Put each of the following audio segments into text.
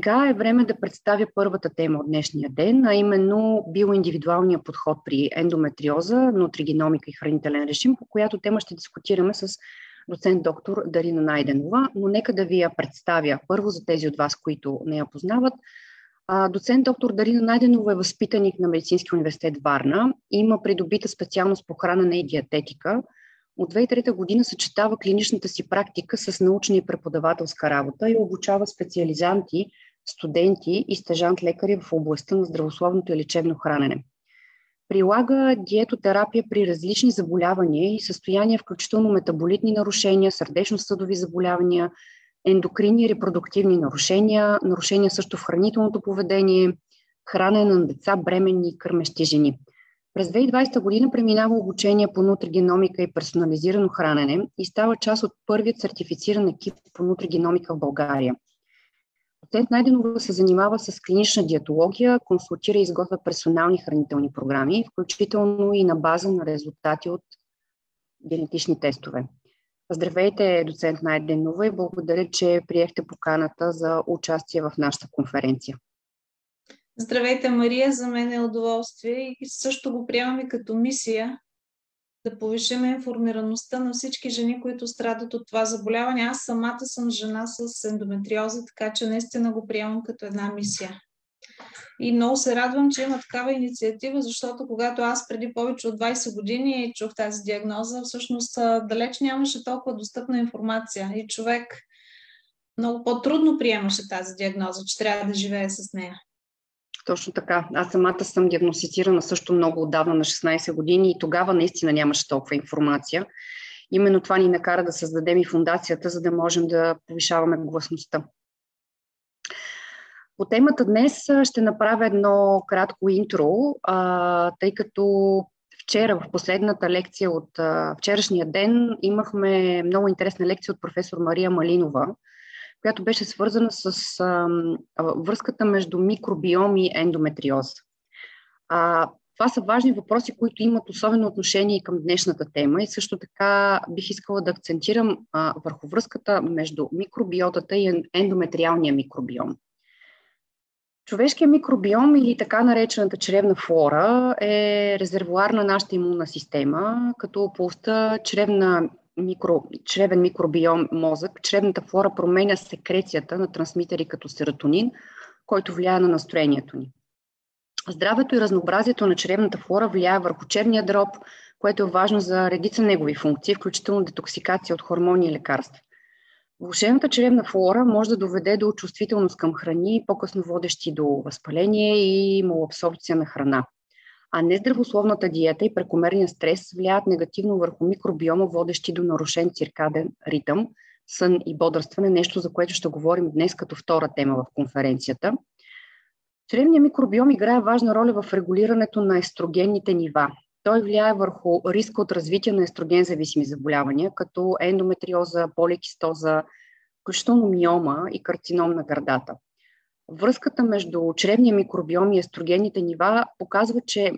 Сега е време да представя първата тема от днешния ден, а именно биоиндивидуалния подход при ендометриоза, нутригеномика и хранителен режим, по която тема ще дискутираме с доцент доктор Дарина Найденова, но нека да ви я представя първо за тези от вас, които не я познават. Доцент доктор Дарина Найденова е възпитаник на Медицинския университет Варна. Има придобита специалност по хранене и диететика. От 2003 година съчетава клиничната си практика с научна и преподавателска работа и обучава специализанти, студенти и стъжант-лекари в областта на здравословното и лечебно хранене. Прилага диетотерапия при различни заболявания и състояния, включително метаболитни нарушения, сърдечно-съдови заболявания, ендокринни и репродуктивни нарушения, нарушения също в хранителното поведение, хранене на деца, бременни и кърмещи жени. През 2020 година преминава обучение по нутригеномика и персонализирано хранене и става част от първият сертифициран екип по нутригеномика в България. Доцент Найденова се занимава с клинична диетология, консултира и изготвя персонални хранителни програми, включително и на база на резултати от генетични тестове. Здравейте, доцент Найденова, и благодаря, че приехте поканата за участие в нашата конференция. Здравейте, Мария, за мен е удоволствие и също го приемаме като мисия да повишим информираността на всички жени, които страдат от това заболяване. Аз самата съм жена с ендометриоза, така че наистина го приемам като една мисия. И много се радвам, че има такава инициатива, защото когато аз преди повече от 20 години чух тази диагноза, всъщност далеч нямаше толкова достъпна информация и човек много по-трудно приемаше тази диагноза, че трябва да живее с нея. Точно така. Аз самата съм диагностицирана също много отдавна на 16 години и тогава наистина нямаше толкова информация. Именно това ни накара да създадем и фундацията, за да можем да повишаваме гласността. По темата днес ще направя едно кратко интро, тъй като вчера в последната лекция от вчерашния ден имахме много интересна лекция от професор Мария Малинова, която беше свързана с а, връзката между микробиом и ендометриоз. А, това са важни въпроси, които имат особено отношение и към днешната тема и също така бих искала да акцентирам а, върху връзката между микробиотата и ендометриалния микробиом. Човешкият микробиом или така наречената чревна флора е резервуар на нашата имунна система, като полста чревна микро, чревен микробиом мозък, чревната флора променя секрецията на трансмитери като серотонин, който влияе на настроението ни. Здравето и разнообразието на чревната флора влияе върху черния дроб, което е важно за редица негови функции, включително детоксикация от хормони и лекарства. Влушената чревна флора може да доведе до чувствителност към храни, по-късно водещи до възпаление и малабсорбция на храна а нездравословната диета и прекомерния стрес влияят негативно върху микробиома, водещи до нарушен циркаден ритъм, сън и бодрстване, нещо за което ще говорим днес като втора тема в конференцията. Чревният микробиом играе важна роля в регулирането на естрогенните нива. Той влияе върху риска от развитие на естроген зависими заболявания, като ендометриоза, поликистоза, включително миома и карцином на гърдата. Връзката между чревния микробиом и естрогенните нива показва, че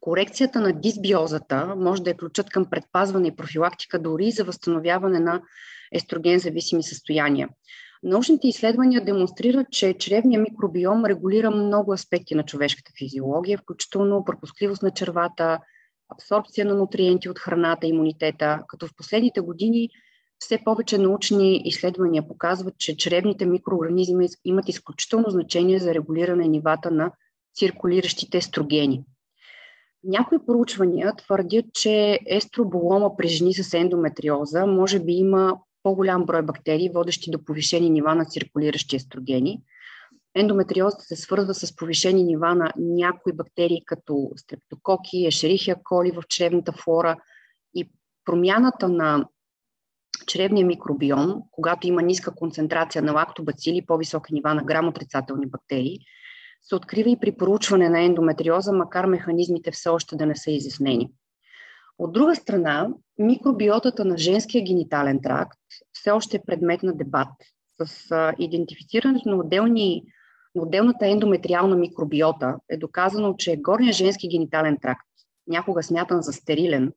корекцията на дисбиозата може да е ключът към предпазване и профилактика дори за възстановяване на естроген зависими състояния. Научните изследвания демонстрират, че чревният микробиом регулира много аспекти на човешката физиология, включително пропускливост на червата, абсорбция на нутриенти от храната, имунитета, като в последните години все повече научни изследвания показват, че чревните микроорганизми имат изключително значение за регулиране нивата на циркулиращите естрогени. Някои проучвания твърдят, че естроболома при жени с ендометриоза може би има по-голям брой бактерии, водещи до повишени нива на циркулиращи естрогени. Ендометриозата се свързва с повишени нива на някои бактерии, като стрептококи, ешерихия коли в чревната флора и промяната на чревния микробиом, когато има ниска концентрация на лактобацили по-високи нива на грам отрицателни бактерии, се открива и при проучване на ендометриоза, макар механизмите все още да не са изяснени. От друга страна, микробиотата на женския генитален тракт все още е предмет на дебат. С идентифицирането на, отделни, на отделната ендометриална микробиота е доказано, че горният женски генитален тракт, някога смятан за стерилен,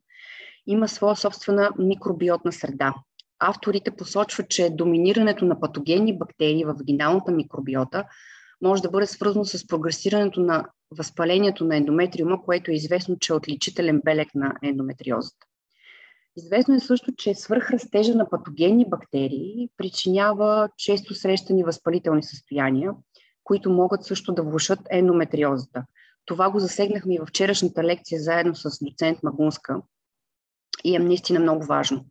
има своя собствена микробиотна среда, авторите посочват, че доминирането на патогенни бактерии в вагиналната микробиота може да бъде свързано с прогресирането на възпалението на ендометриума, което е известно, че е отличителен белег на ендометриозата. Известно е също, че свръхрастежа на патогенни бактерии причинява често срещани възпалителни състояния, които могат също да влушат ендометриозата. Това го засегнахме и във вчерашната лекция заедно с доцент Магунска и е наистина много важно.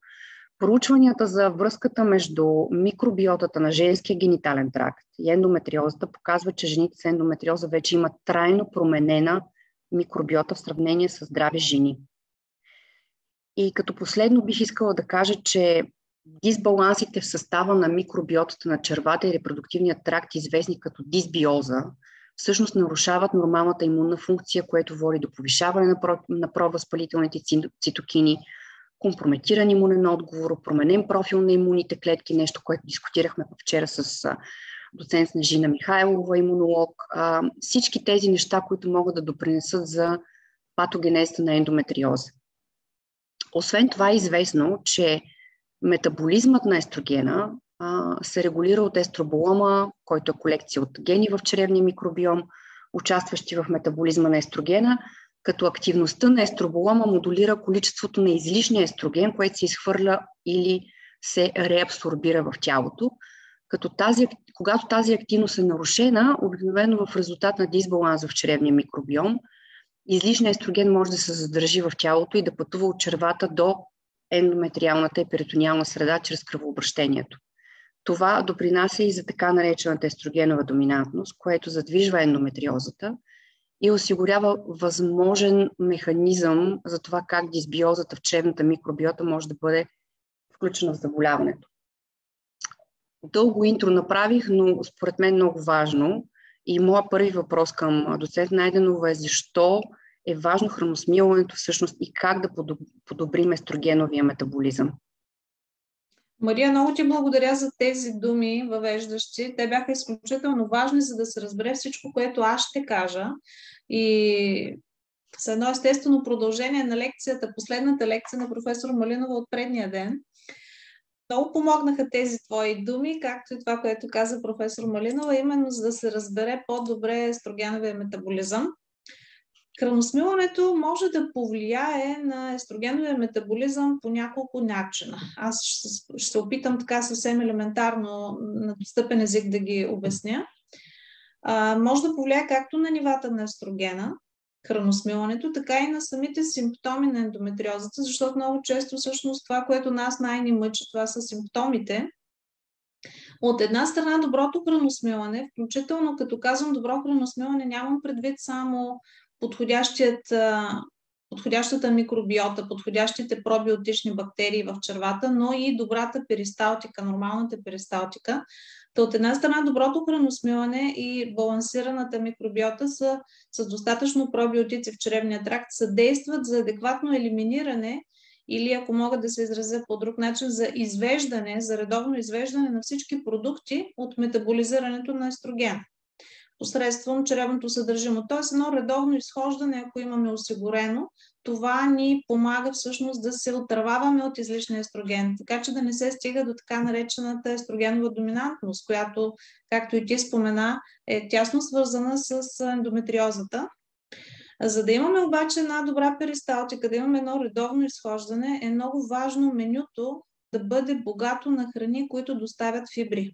Проучванията за връзката между микробиотата на женския генитален тракт и ендометриозата показват, че жените с ендометриоза вече имат трайно променена микробиота в сравнение с здрави жени. И като последно бих искала да кажа, че дисбалансите в състава на микробиотата на червата и репродуктивния тракт, известни като дисбиоза, всъщност нарушават нормалната имунна функция, което води до повишаване на, про, на провъзпалителните цитокини, компрометиран имунен отговор, променен профил на имунните клетки, нещо, което дискутирахме вчера с доцент Снежина Михайлова, имунолог. Всички тези неща, които могат да допринесат за патогенезата на ендометриоза. Освен това е известно, че метаболизмът на естрогена се регулира от естроболома, който е колекция от гени в чревния микробиом, участващи в метаболизма на естрогена, като активността на естроболома модулира количеството на излишния естроген, което се изхвърля или се реабсорбира в тялото. Като тази, когато тази активност е нарушена, обикновено в резултат на дисбаланс в чревния микробиом, излишния естроген може да се задържи в тялото и да пътува от червата до ендометриалната и перитониална среда чрез кръвообращението. Това допринася и за така наречената естрогенова доминантност, което задвижва ендометриозата и осигурява възможен механизъм за това как дисбиозата в чревната микробиота може да бъде включена в заболяването. Дълго интро направих, но според мен много важно. И моят първи въпрос към доцент Найденова е защо е важно храносмилането всъщност и как да подобрим естрогеновия метаболизъм. Мария, много ти благодаря за тези думи, въвеждащи. Те бяха изключително важни, за да се разбере всичко, което аз ще кажа. И с едно естествено продължение на лекцията, последната лекция на професор Малинова от предния ден. Много помогнаха тези твои думи, както и това, което каза професор Малинова, именно за да се разбере по-добре естрогеновия метаболизъм. Храносмилането може да повлияе на естрогеновия метаболизъм по няколко начина. Аз ще, се опитам така съвсем елементарно на достъпен език да ги обясня. А, може да повлияе както на нивата на естрогена, храносмилането, така и на самите симптоми на ендометриозата, защото много често всъщност това, което нас най-ни мъчи, това са симптомите. От една страна доброто храносмилане, включително като казвам добро храносмилане, нямам предвид само подходящият, подходящата микробиота, подходящите пробиотични бактерии в червата, но и добрата перисталтика, нормалната перисталтика. Та от една страна доброто храносмилане и балансираната микробиота са с достатъчно пробиотици в чревния тракт съдействат за адекватно елиминиране или ако могат да се изразя по друг начин, за извеждане, за редовно извеждане на всички продукти от метаболизирането на естроген посредством чревното съдържимо. Тоест едно редовно изхождане, ако имаме осигурено, това ни помага всъщност да се отърваваме от излишния естроген, така че да не се стига до така наречената естрогенова доминантност, която, както и ти спомена, е тясно свързана с ендометриозата. За да имаме обаче една добра перисталтика, да имаме едно редовно изхождане, е много важно менюто да бъде богато на храни, които доставят фибри.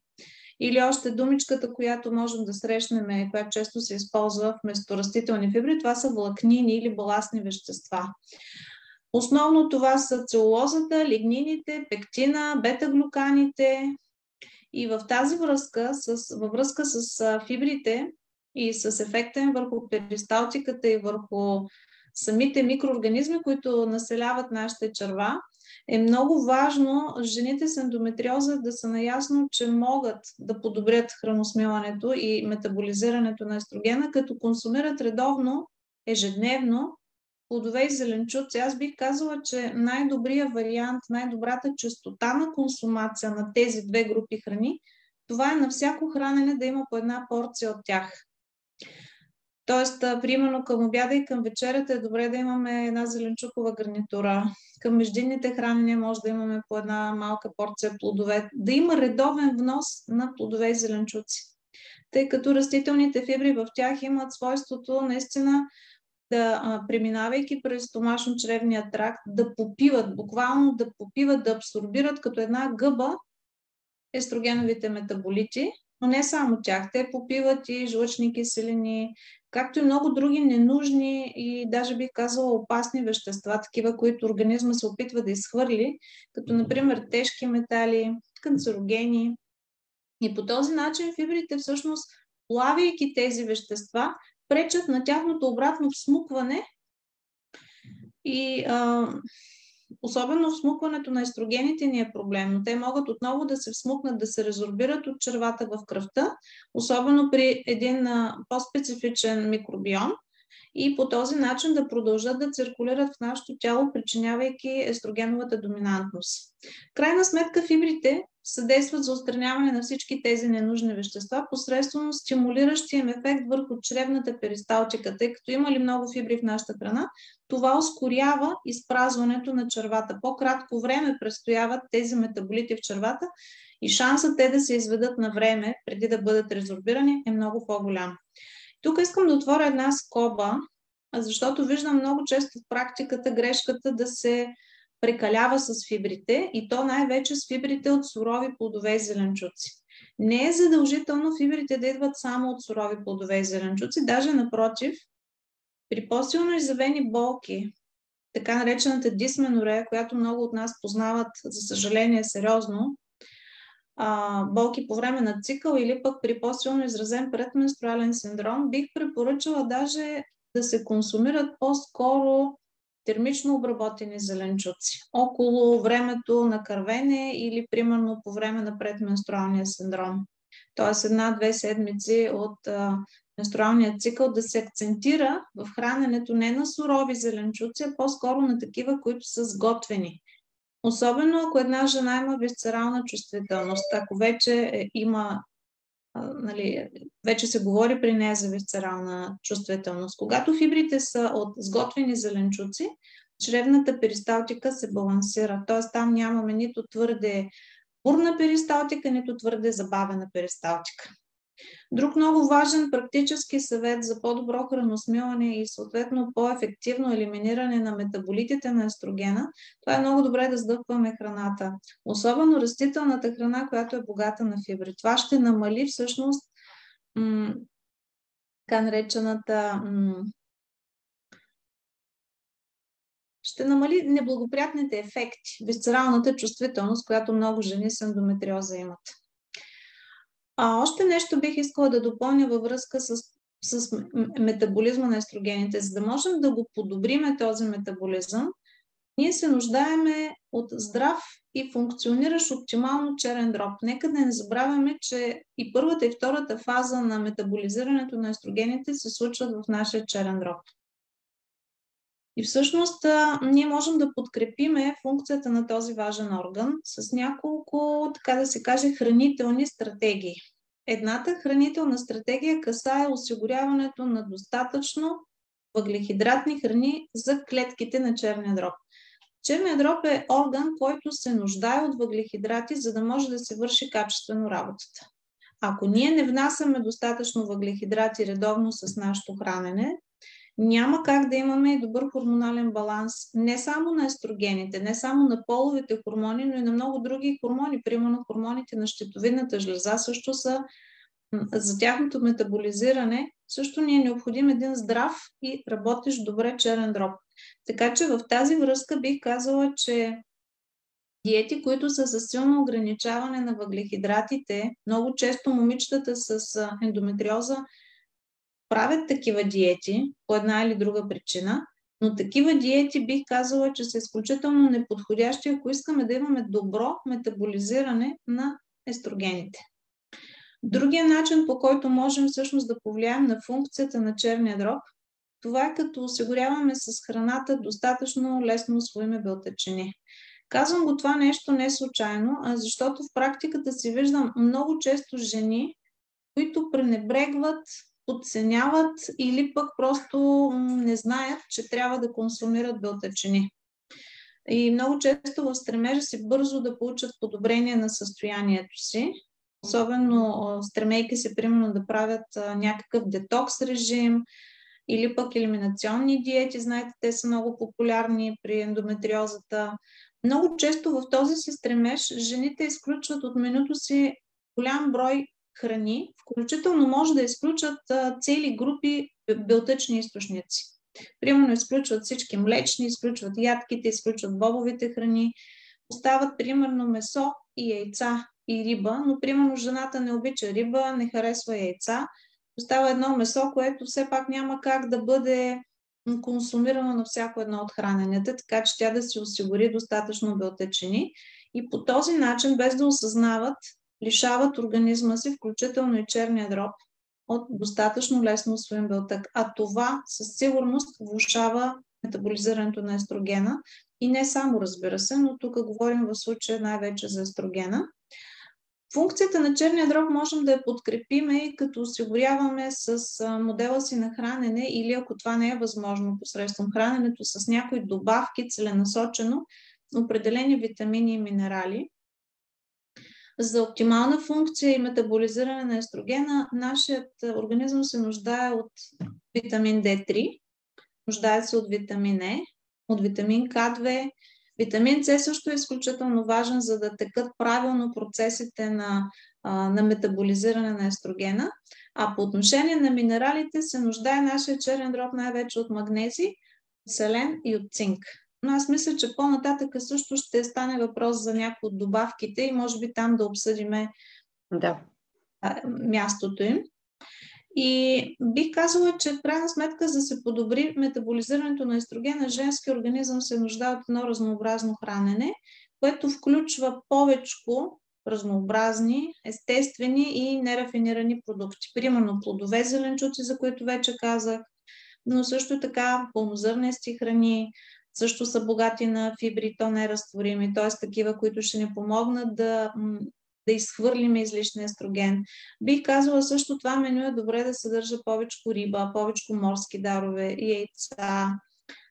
Или още думичката, която можем да срещнем, която често се използва вместо растителни фибри, това са влакнини или баластни вещества. Основно това са целулозата, лигнините, пектина, бета-глюканите. И в тази връзка, с, във връзка с фибрите и с ефекта им върху перисталтиката и върху самите микроорганизми, които населяват нашите черва, е много важно жените с ендометриоза да са наясно, че могат да подобрят храносмилането и метаболизирането на естрогена, като консумират редовно, ежедневно плодове и зеленчуци. Аз бих казала, че най-добрият вариант, най-добрата частота на консумация на тези две групи храни, това е на всяко хранене да има по една порция от тях. Тоест, примерно към обяда и към вечерята е добре да имаме една зеленчукова гарнитура. Към междинните хранения може да имаме по една малка порция плодове. Да има редовен внос на плодове и зеленчуци. Тъй като растителните фибри в тях имат свойството наистина да, преминавайки през стомашно-чревния тракт, да попиват, буквално да попиват, да абсорбират като една гъба естрогеновите метаболити, но не само тях. Те попиват и жлъчни киселини, както и много други ненужни и даже бих казала опасни вещества, такива, които организма се опитва да изхвърли, като например тежки метали, канцерогени. И по този начин фибрите всъщност, плавайки тези вещества, пречат на тяхното обратно всмукване и а, особено всмукването на естрогените ни е проблемно. Те могат отново да се всмукнат, да се резорбират от червата в кръвта, особено при един по-специфичен микробиом и по този начин да продължат да циркулират в нашето тяло, причинявайки естрогеновата доминантност. Крайна сметка фибрите съдействат за устраняване на всички тези ненужни вещества посредством стимулиращия им ефект върху чревната перисталтика, тъй като има ли много фибри в нашата храна, това ускорява изпразването на червата. По-кратко време престояват тези метаболити в червата и шансът те да се изведат на време, преди да бъдат резорбирани, е много по-голям. Тук искам да отворя една скоба, защото виждам много често в практиката грешката да се прекалява с фибрите и то най-вече с фибрите от сурови плодове и зеленчуци. Не е задължително фибрите да идват само от сурови плодове и зеленчуци, даже напротив, при по-силно изявени болки, така наречената дисменорея, която много от нас познават, за съжаление, сериозно, а, болки по време на цикъл или пък при по-силно изразен предменструален синдром, бих препоръчала даже да се консумират по-скоро термично обработени зеленчуци около времето на кървене или примерно по време на предменструалния синдром. Тоест една-две седмици от менструалния цикъл да се акцентира в храненето не на сурови зеленчуци, а по-скоро на такива, които са сготвени. Особено ако една жена има висцерална чувствителност, ако вече е, има нали, вече се говори при нея за висцерална чувствителност. Когато фибрите са от сготвени зеленчуци, чревната перисталтика се балансира, т.е. там нямаме нито твърде бурна перисталтика, нито твърде забавена перисталтика. Друг много важен практически съвет за по-добро храносмилане и съответно по-ефективно елиминиране на метаболитите на естрогена, това е много добре да сдъпваме храната. Особено растителната храна, която е богата на фибри. Това ще намали всъщност м- така наречената м- ще намали неблагоприятните ефекти, висцералната чувствителност, която много жени с ендометриоза имат. А още нещо бих искала да допълня във връзка с, с метаболизма на естрогените. За да можем да го подобриме този метаболизъм, ние се нуждаеме от здрав и функциониращ оптимално черен дроб. Нека да не забравяме, че и първата и втората фаза на метаболизирането на естрогените се случват в нашия черен дроб. И всъщност ние можем да подкрепиме функцията на този важен орган с няколко, така да се каже, хранителни стратегии. Едната хранителна стратегия касае осигуряването на достатъчно въглехидратни храни за клетките на черния дроб. Черният дроб е орган, който се нуждае от въглехидрати, за да може да се върши качествено работата. Ако ние не внасяме достатъчно въглехидрати редовно с нашето хранене, няма как да имаме добър хормонален баланс не само на естрогените, не само на половите хормони, но и на много други хормони. Примерно хормоните на щитовидната жлеза също са за тяхното метаболизиране също ни е необходим един здрав и работещ добре черен дроб. Така че в тази връзка бих казала, че диети, които са с силно ограничаване на въглехидратите, много често момичетата с ендометриоза правят такива диети по една или друга причина, но такива диети бих казала, че са изключително неподходящи, ако искаме да имаме добро метаболизиране на естрогените. Другия начин, по който можем всъщност да повлияем на функцията на черния дроб, това е като осигуряваме с храната достатъчно лесно освоиме белтъчини. Казвам го това нещо не случайно, а защото в практиката си виждам много често жени, които пренебрегват подценяват или пък просто не знаят, че трябва да консумират белтъчини. И много често в стремежа си бързо да получат подобрение на състоянието си, особено стремейки се примерно да правят някакъв детокс режим или пък елиминационни диети, знаете, те са много популярни при ендометриозата. Много често в този си стремеж жените изключват от менюто си голям брой храни, включително може да изключат цели групи белтъчни източници. Примерно изключват всички млечни, изключват ядките, изключват бобовите храни, остават примерно месо и яйца и риба, но примерно жената не обича риба, не харесва яйца, остава едно месо, което все пак няма как да бъде консумирано на всяко едно от храненията, така че тя да си осигури достатъчно белтъчини. И по този начин, без да осъзнават, лишават организма си, включително и черния дроб, от достатъчно лесно освоен белтък. А това със сигурност влушава метаболизирането на естрогена. И не само, разбира се, но тук говорим в случая най-вече за естрогена. Функцията на черния дроб можем да я подкрепиме, като осигуряваме с модела си на хранене или ако това не е възможно посредством храненето, с някои добавки целенасочено определени витамини и минерали. За оптимална функция и метаболизиране на естрогена, нашият организъм се нуждае от витамин D3, нуждае се от витамин Е, от витамин К2. Витамин С също е изключително важен, за да текат правилно процесите на, на метаболизиране на естрогена. А по отношение на минералите се нуждае нашия черен дроб най-вече от магнези, селен и от цинк. Но аз мисля, че по-нататък също ще стане въпрос за някои от добавките и може би там да обсъдиме да. мястото им. И бих казала, че в крайна сметка, за да се подобри метаболизирането на естрогена, женски организъм се нуждае от едно разнообразно хранене, което включва повече разнообразни, естествени и нерафинирани продукти. Примерно плодове, зеленчуци, за които вече казах, но също така пълнозърнести храни, също са богати на фибри, то неразтворими, т.е. такива, които ще ни помогнат да, да изхвърлим излишния естроген. Бих казала също това меню е добре да съдържа повече риба, повече морски дарове, яйца,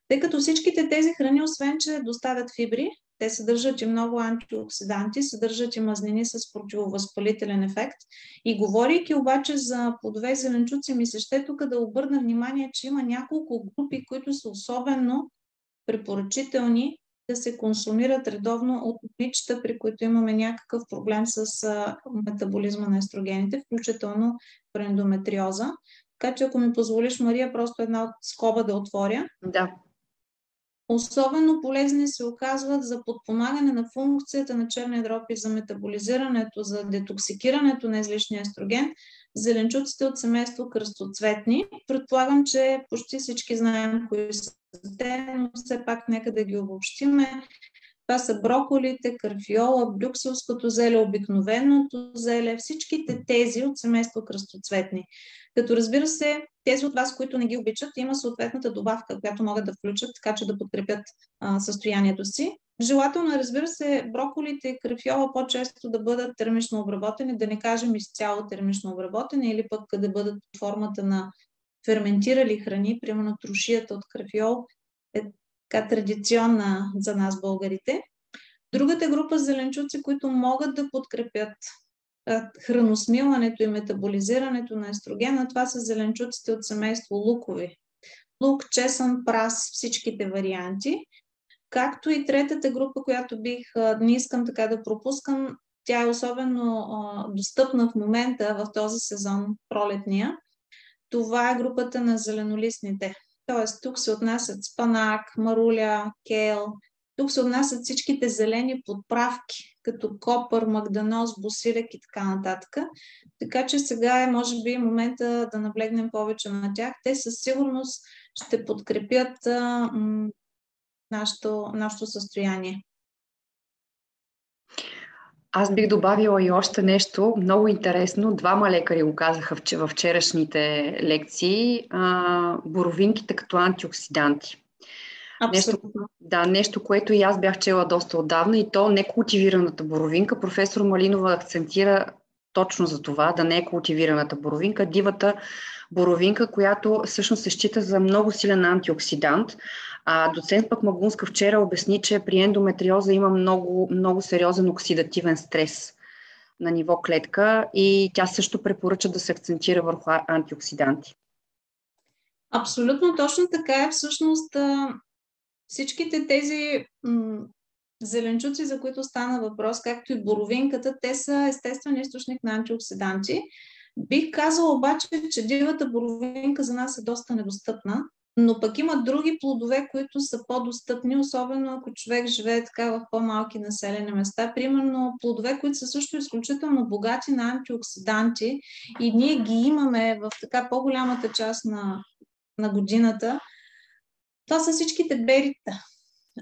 тъй като всичките тези храни, освен че доставят фибри, те съдържат и много антиоксиданти, съдържат и мазнини с противовъзпалителен ефект. И говорейки обаче за плодове и зеленчуци, ми се ще тук да обърна внимание, че има няколко групи, които са особено препоръчителни да се консумират редовно от момичета, при които имаме някакъв проблем с метаболизма на естрогените, включително при ендометриоза. Така че ако ми позволиш, Мария, просто една от скоба да отворя. Да. Особено полезни се оказват за подпомагане на функцията на черния дроб и за метаболизирането, за детоксикирането на излишния естроген, зеленчуците от семейство кръстоцветни. Предполагам, че почти всички знаем кои са те, но все пак нека да ги обобщиме. Това са броколите, карфиола, брюкселското зеле, обикновеното зеле, всичките тези от семейство кръстоцветни. Като разбира се, тези от вас, които не ги обичат, има съответната добавка, която могат да включат, така че да подкрепят а, състоянието си. Желателно е, разбира се, броколите и крафиола по-често да бъдат термично обработени, да не кажем изцяло термично обработени или пък да бъдат под формата на ферментирали храни, примерно трошията от крафиол е така традиционна за нас българите. Другата група зеленчуци, които могат да подкрепят храносмилането и метаболизирането на естрогена, това са зеленчуците от семейство лукови. Лук, чесън, прас, всичките варианти. Както и третата група, която бих, не искам така да пропускам, тя е особено а, достъпна в момента в този сезон, пролетния. Това е групата на зеленолистните. Тоест, тук се отнасят спанак, маруля, кел. Тук се отнасят всичките зелени подправки, като копър, магданоз, босирек и така нататък. Така че сега е, може би, момента да наблегнем повече на тях. Те със сигурност ще подкрепят а, м- нашето, нашето състояние. Аз бих добавила и още нещо много интересно. Двама лекари го казаха в вчерашните лекции. А, боровинките като антиоксиданти. Нещо, да, нещо, което и аз бях чела доста отдавна и то некултивираната боровинка. Професор Малинова акцентира точно за това, да не е култивираната боровинка, дивата боровинка, която всъщност се счита за много силен антиоксидант. А доцент пък Магунска вчера обясни, че при ендометриоза има много, много сериозен оксидативен стрес на ниво клетка и тя също препоръча да се акцентира върху антиоксиданти. Абсолютно точно така е. Всъщност всичките тези зеленчуци, за които стана въпрос, както и боровинката, те са естествен източник на антиоксиданти. Бих казала обаче, че дивата боровинка за нас е доста недостъпна, но пък има други плодове, които са по-достъпни, особено ако човек живее така в по-малки населени места. Примерно плодове, които са също изключително богати на антиоксиданти и ние ги имаме в така по-голямата част на, на годината. Това са всичките берита.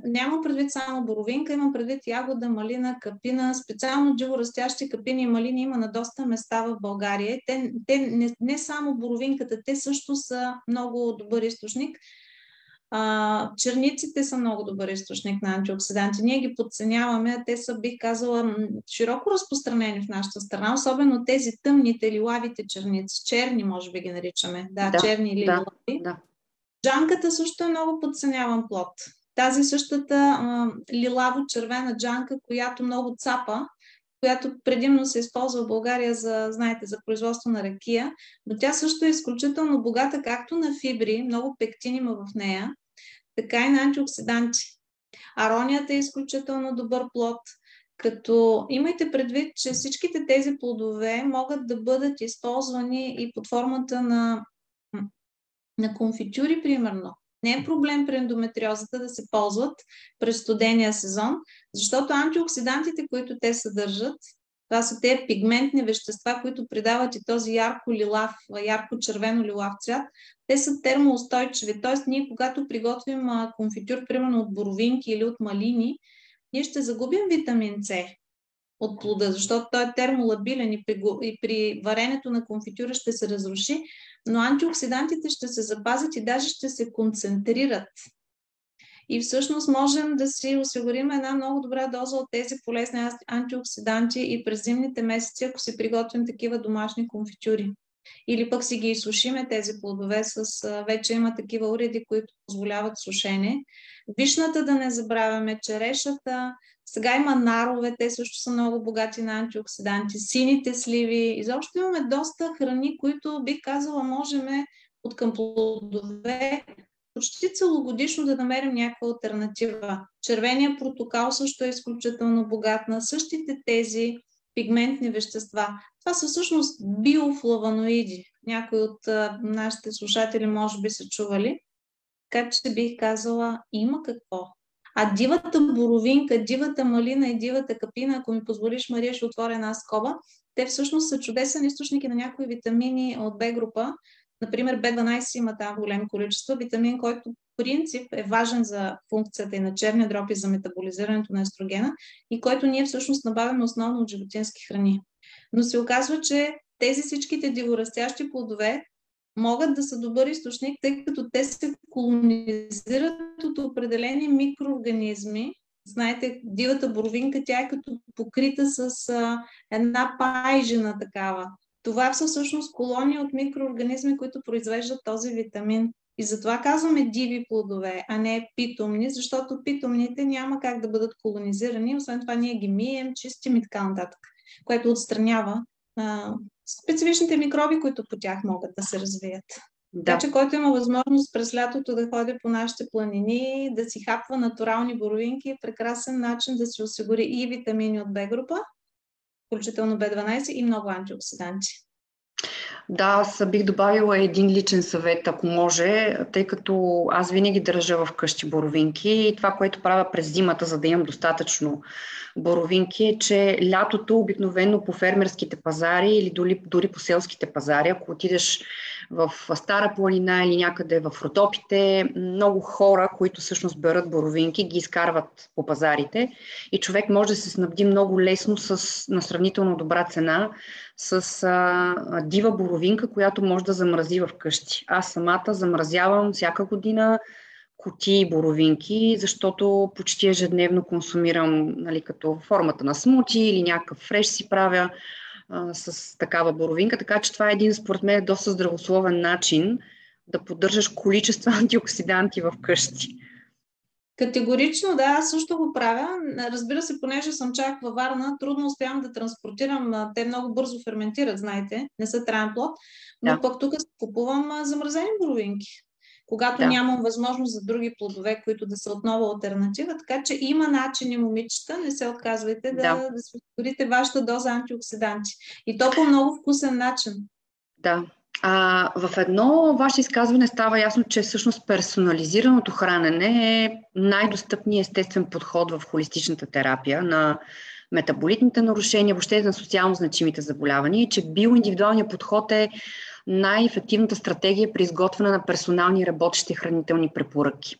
Нямам предвид само боровинка, имам предвид ягода, малина, капина. Специално растящи капини и малини има на доста места в България. Те, те не, не само боровинката, те също са много добър източник. А, черниците са много добър източник на антиоксиданти. Ние ги подценяваме, а те са, бих казала, широко разпространени в нашата страна, особено тези тъмните лилавите черници. Черни, може би ги наричаме. Да, да черни или да, лилави. Да. Джанката също е много подценяван плод тази същата лилаво-червена джанка, която много цапа, която предимно се използва в България за, знаете, за производство на ракия, но тя също е изключително богата както на фибри, много пектин има в нея, така и на антиоксиданти. Аронията е изключително добър плод, като имайте предвид, че всичките тези плодове могат да бъдат използвани и под формата на, на конфитюри, примерно. Не е проблем при ендометриозата да се ползват през студения сезон, защото антиоксидантите, които те съдържат, това са те пигментни вещества, които придават и този ярко-лилав, ярко-червено-лилав цвят. Те са термоустойчиви. Т.е. ние, когато приготвим конфитюр, примерно от боровинки или от малини, ние ще загубим витамин С от плода, защото той е термолабилен и при, и при варенето на конфитюра ще се разруши, но антиоксидантите ще се запазят и даже ще се концентрират. И всъщност можем да си осигурим една много добра доза от тези полезни антиоксиданти и през зимните месеци, ако си приготвим такива домашни конфитюри. Или пък си ги изсушиме тези плодове с... Вече има такива уреди, които позволяват сушене. Вишната да не забравяме, черешата, сега има нарове, те също са много богати на антиоксиданти, сините сливи. Изобщо имаме доста храни, които бих казала можем от към плодове почти целогодишно да намерим някаква альтернатива. Червения протокал също е изключително богат на същите тези пигментни вещества. Това са всъщност биофлаваноиди. Някои от а, нашите слушатели може би са чували. Така че бих казала, има какво. А дивата боровинка, дивата малина и дивата капина, ако ми позволиш, Мария, ще отворя една скоба, те всъщност са чудесен източник на някои витамини от Б група. Например, B12 има там големи количество витамин, който принцип е важен за функцията и на черния дроб и за метаболизирането на естрогена и който ние всъщност набавяме основно от животински храни. Но се оказва, че тези всичките диворастящи плодове могат да са добър източник, тъй като те се колонизират от определени микроорганизми. Знаете, дивата боровинка, тя е като покрита с а, една пайжена такава. Това са всъщност колонии от микроорганизми, които произвеждат този витамин. И затова казваме диви плодове, а не питомни, защото питомните няма как да бъдат колонизирани. Освен това ние ги мием, чистим и така нататък, което отстранява а, специфичните микроби, които по тях могат да се развият. Да. Така че който има възможност през лятото да ходи по нашите планини, да си хапва натурални боровинки, е прекрасен начин да си осигури и витамини от Б група, включително B12 и много антиоксиданти. Да, аз бих добавила един личен съвет, ако може, тъй като аз винаги държа в къщи боровинки и това, което правя през зимата, за да имам достатъчно боровинки, е, че лятото обикновено по фермерските пазари или дори, дори по селските пазари, ако отидеш в Стара планина или някъде в Родопите, много хора, които всъщност берат боровинки, ги изкарват по пазарите и човек може да се снабди много лесно с на сравнително добра цена с а, дива боровинка, която може да замрази в къщи. Аз самата замразявам всяка година кутии боровинки, защото почти ежедневно консумирам нали, като формата на смути или някакъв фреш си правя а, с такава боровинка, така че това е един, според мен, доста здравословен начин да поддържаш количество антиоксиданти в къщи. Категорично, да, аз също го правя. Разбира се, понеже съм чак във Варна, трудно успявам да транспортирам. Те много бързо ферментират, знаете, не са траен плод. Но да. пък тук купувам замразени боровинки когато да. нямам възможност за други плодове, които да са отново альтернатива. Така че има начини, момичета, не се отказвайте да, да. да си осигурите вашата доза антиоксиданти. И то по много вкусен начин. Да. А, в едно ваше изказване става ясно, че всъщност персонализираното хранене е най-достъпният естествен подход в холистичната терапия на метаболитните нарушения, въобще на социално значимите заболявания и че биоиндивидуалният подход е най-ефективната стратегия при изготвяне на персонални работещи хранителни препоръки.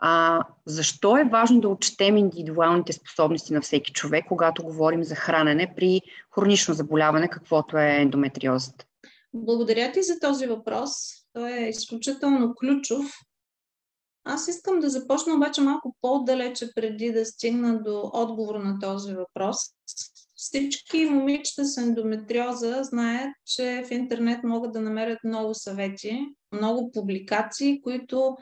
А, защо е важно да отчетем индивидуалните способности на всеки човек, когато говорим за хранене при хронично заболяване, каквото е ендометриозата? Благодаря ти за този въпрос. Той е изключително ключов. Аз искам да започна обаче малко по-далече преди да стигна до отговор на този въпрос. Всички момичета с ендометриоза знаят, че в интернет могат да намерят много съвети, много публикации, които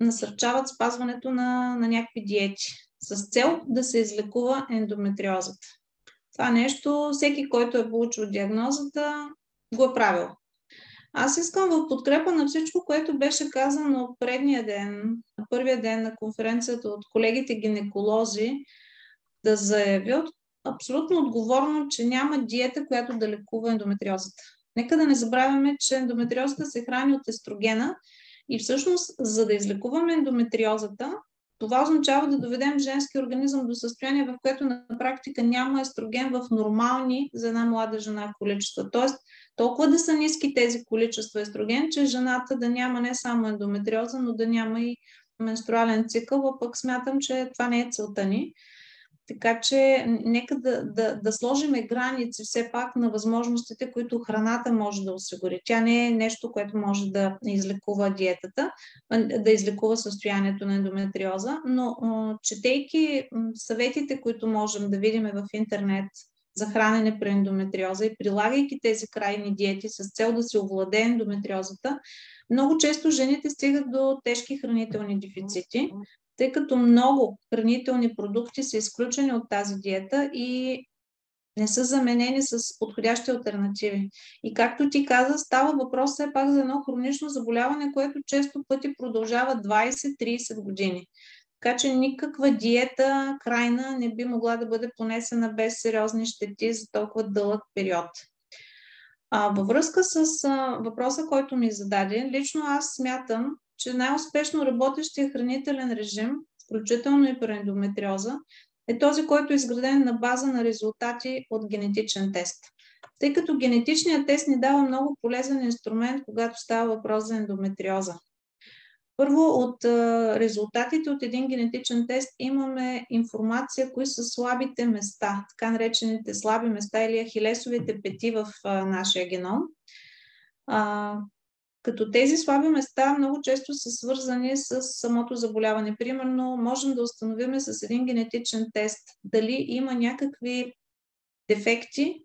насърчават спазването на, на някакви диети с цел да се излекува ендометриозата. Това нещо всеки, който е получил диагнозата, го е правил. Аз искам в подкрепа на всичко, което беше казано предния ден, първия ден на конференцията от колегите гинеколози, да заявя абсолютно отговорно, че няма диета, която да лекува ендометриозата. Нека да не забравяме, че ендометриозата се храни от естрогена и всъщност, за да излекуваме ендометриозата, това означава да доведем женски организъм до състояние, в което на практика няма естроген в нормални за една млада жена количества. Тоест, толкова да са ниски тези количества естроген, че жената да няма не само ендометриоза, но да няма и менструален цикъл, а пък смятам, че това не е целта ни. Така че нека да, да, да сложиме граници все пак на възможностите, които храната може да осигури. Тя не е нещо, което може да излекува диетата, да излекува състоянието на ендометриоза, но четейки съветите, които можем да видим в интернет за хранене при ендометриоза и прилагайки тези крайни диети с цел да се овладее ендометриозата, много често жените стигат до тежки хранителни дефицити, тъй като много хранителни продукти са изключени от тази диета и не са заменени с подходящи альтернативи. И както ти каза, става въпрос все пак за едно хронично заболяване, което често пъти продължава 20-30 години. Така че никаква диета крайна не би могла да бъде понесена без сериозни щети за толкова дълъг период. А, във връзка с а, въпроса, който ми зададе, лично аз смятам, че най-успешно работещия хранителен режим, включително и при ендометриоза, е този, който е изграден на база на резултати от генетичен тест. Тъй като генетичният тест ни дава много полезен инструмент, когато става въпрос за ендометриоза. Първо, от резултатите от един генетичен тест имаме информация, кои са слабите места, така наречените слаби места или ахилесовите пети в нашия геном. Като тези слаби места много често са свързани с самото заболяване. Примерно, можем да установим с един генетичен тест дали има някакви дефекти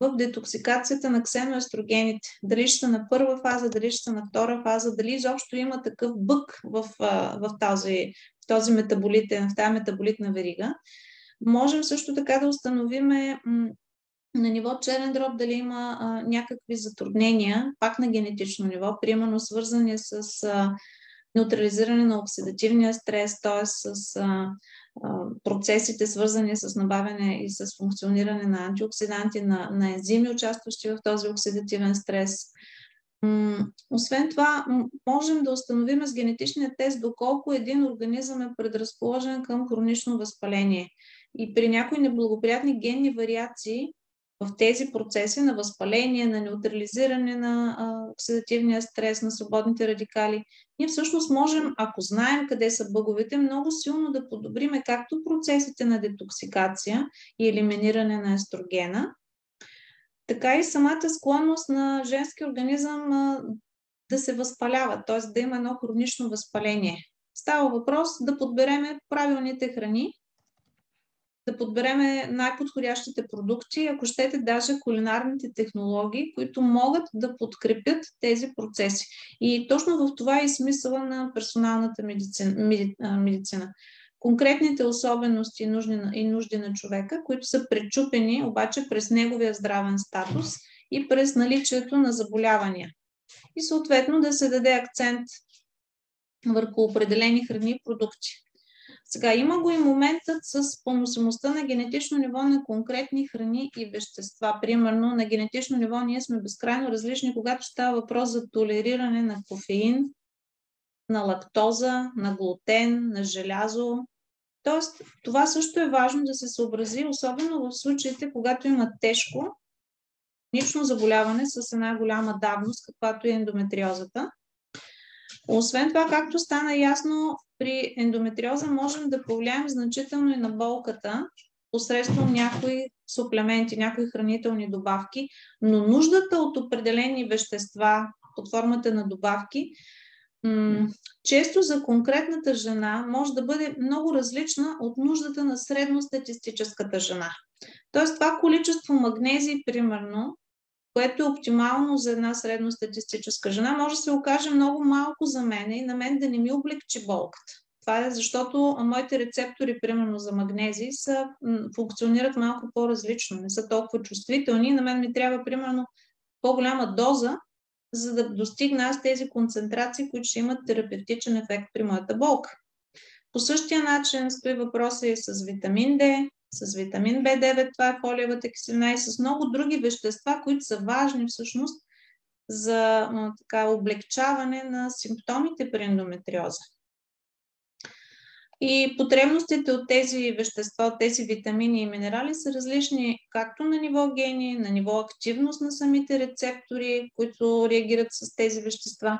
в детоксикацията на ксеноестрогените. Дали ще на първа фаза, дали ще на втора фаза, дали изобщо има такъв бък в, в, този, в този метаболитен, в тази метаболитна верига. Можем също така да установим на ниво черен дроб дали има а, някакви затруднения, пак на генетично ниво, примерно свързани с а, неутрализиране на оксидативния стрес, т.е. с а, а, процесите свързани с набавяне и с функциониране на антиоксиданти, на, на ензими, участващи в този оксидативен стрес. М- освен това, можем да установим с генетичния тест доколко един организъм е предразположен към хронично възпаление. И при някои неблагоприятни генни вариации в тези процеси на възпаление, на неутрализиране на оксидативния стрес, на свободните радикали, ние всъщност можем, ако знаем къде са бъговете, много силно да подобриме както процесите на детоксикация и елиминиране на естрогена, така и самата склонност на женски организъм да се възпалява, т.е. да има едно хронично възпаление. Става въпрос да подбереме правилните храни, да подбереме най-подходящите продукти, ако щете даже кулинарните технологии, които могат да подкрепят тези процеси. И точно в това е и смисъла на персоналната медицина. Конкретните особености и нужди, и нужди на човека, които са пречупени обаче през неговия здравен статус и през наличието на заболявания. И съответно да се даде акцент върху определени храни и продукти. Сега има го и моментът с поносимостта на генетично ниво на конкретни храни и вещества. Примерно на генетично ниво ние сме безкрайно различни, когато става въпрос за толериране на кофеин, на лактоза, на глутен, на желязо. Тоест, това също е важно да се съобрази, особено в случаите, когато има тежко хронично заболяване с една голяма давност, каквато е ендометриозата. Освен това, както стана ясно, при ендометриоза можем да повлияем значително и на болката посредством някои суплементи, някои хранителни добавки, но нуждата от определени вещества под формата на добавки често за конкретната жена може да бъде много различна от нуждата на средностатистическата жена. Тоест това количество магнезий, примерно, което е оптимално за една средностатистическа жена, може да се окаже много малко за мен и на мен да не ми облегчи болката. Това е защото моите рецептори, примерно за магнези, са, функционират малко по-различно, не са толкова чувствителни. На мен ми трябва, примерно, по-голяма доза, за да достигна аз тези концентрации, които ще имат терапевтичен ефект при моята болка. По същия начин стои въпроса и с витамин D, с витамин B9, това е фолиевата киселина и с много други вещества, които са важни всъщност за така, облегчаване на симптомите при ендометриоза. И потребностите от тези вещества, от тези витамини и минерали са различни както на ниво гени, на ниво активност на самите рецептори, които реагират с тези вещества,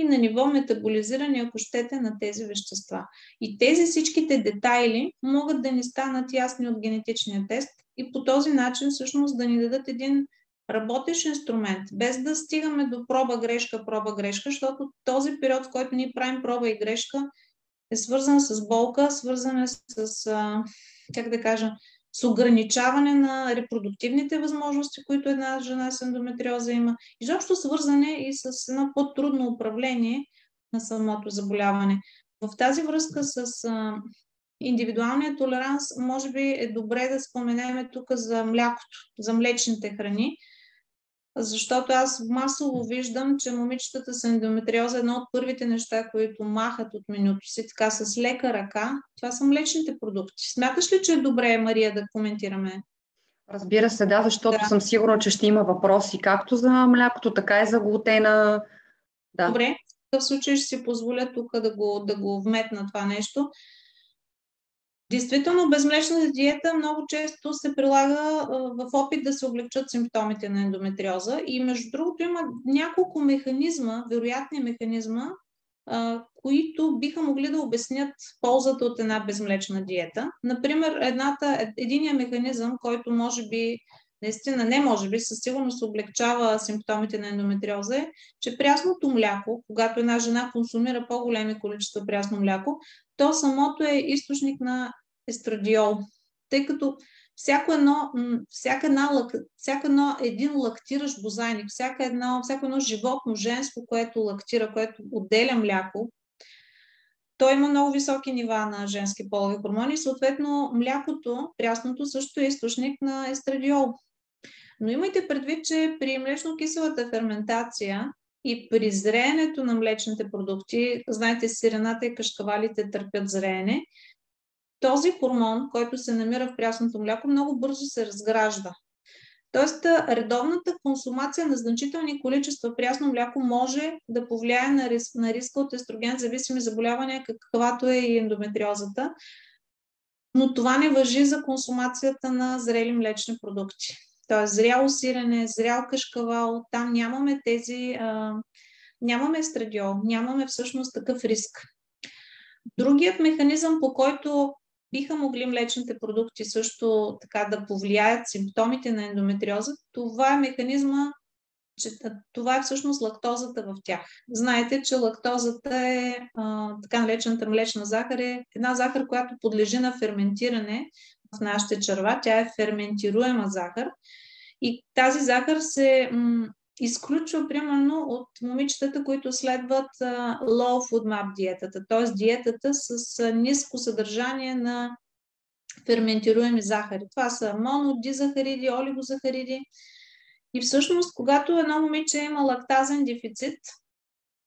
и на ниво метаболизиране, ако щете, на тези вещества. И тези всичките детайли могат да ни станат ясни от генетичния тест и по този начин всъщност да ни дадат един работещ инструмент, без да стигаме до проба грешка, проба грешка, защото този период, в който ние правим проба и грешка, е свързан с болка, свързан е с, как да кажа, с ограничаване на репродуктивните възможности, които една жена с ендометриоза има, изобщо свързане и с едно по-трудно управление на самото заболяване. В тази връзка с а, индивидуалния толеранс, може би е добре да споменем тук за млякото, за млечните храни, защото аз масово виждам, че момичетата с ендометриоза едно от първите неща, които махат от менюто си така с лека ръка, това са млечните продукти. Смяташ ли, че е добре, Мария, да коментираме? Разбира се, да, защото да. съм сигурна, че ще има въпроси както за млякото, така и за глутена. Да. Добре, в такъв случай ще си позволя тук да го, да го вметна това нещо. Действително, безмлечната диета много често се прилага в опит да се облегчат симптомите на ендометриоза и между другото има няколко механизма, вероятни механизма, които биха могли да обяснят ползата от една безмлечна диета. Например, едната, единия механизъм, който може би наистина не може би, със сигурност облегчава симптомите на ендометриоза е, че прясното мляко, когато една жена консумира по-големи количества прясно мляко, то самото е източник на естрадиол. Тъй като всяко едно, всяка една, всяка едно, един лактиращ бозайник, всяка едно, всяко едно животно, женско, което лактира, което отделя мляко, то има много високи нива на женски полови хормони. Съответно, млякото, прясното, също е източник на естрадиол. Но имайте предвид, че при млечно-киселата ферментация и при зреенето на млечните продукти, знаете, сирената и кашкавалите търпят зреене, този хормон, който се намира в прясното мляко, много бързо се разгражда. Тоест, редовната консумация на значителни количества прясно мляко може да повлияе на, риск, на риска от естроген зависими заболявания, каквато е и ендометриозата, но това не въжи за консумацията на зрели млечни продукти. Тоест, зряло сирене, зрял кашкавал, там нямаме тези, а, нямаме естрадиол, нямаме всъщност такъв риск. Другият механизъм, по който биха могли млечните продукти също така да повлияят симптомите на ендометриоза, това е механизма, че това е всъщност лактозата в тях. Знаете, че лактозата е а, така наречената млечна захар, е една захар, която подлежи на ферментиране в нашите черва. Тя е ферментируема захар. И тази захар се м- изключва примерно от момичетата, които следват uh, low food map диетата, т.е. диетата с uh, ниско съдържание на ферментируеми захари. Това са монодизахариди, олигозахариди. И всъщност, когато едно момиче има лактазен дефицит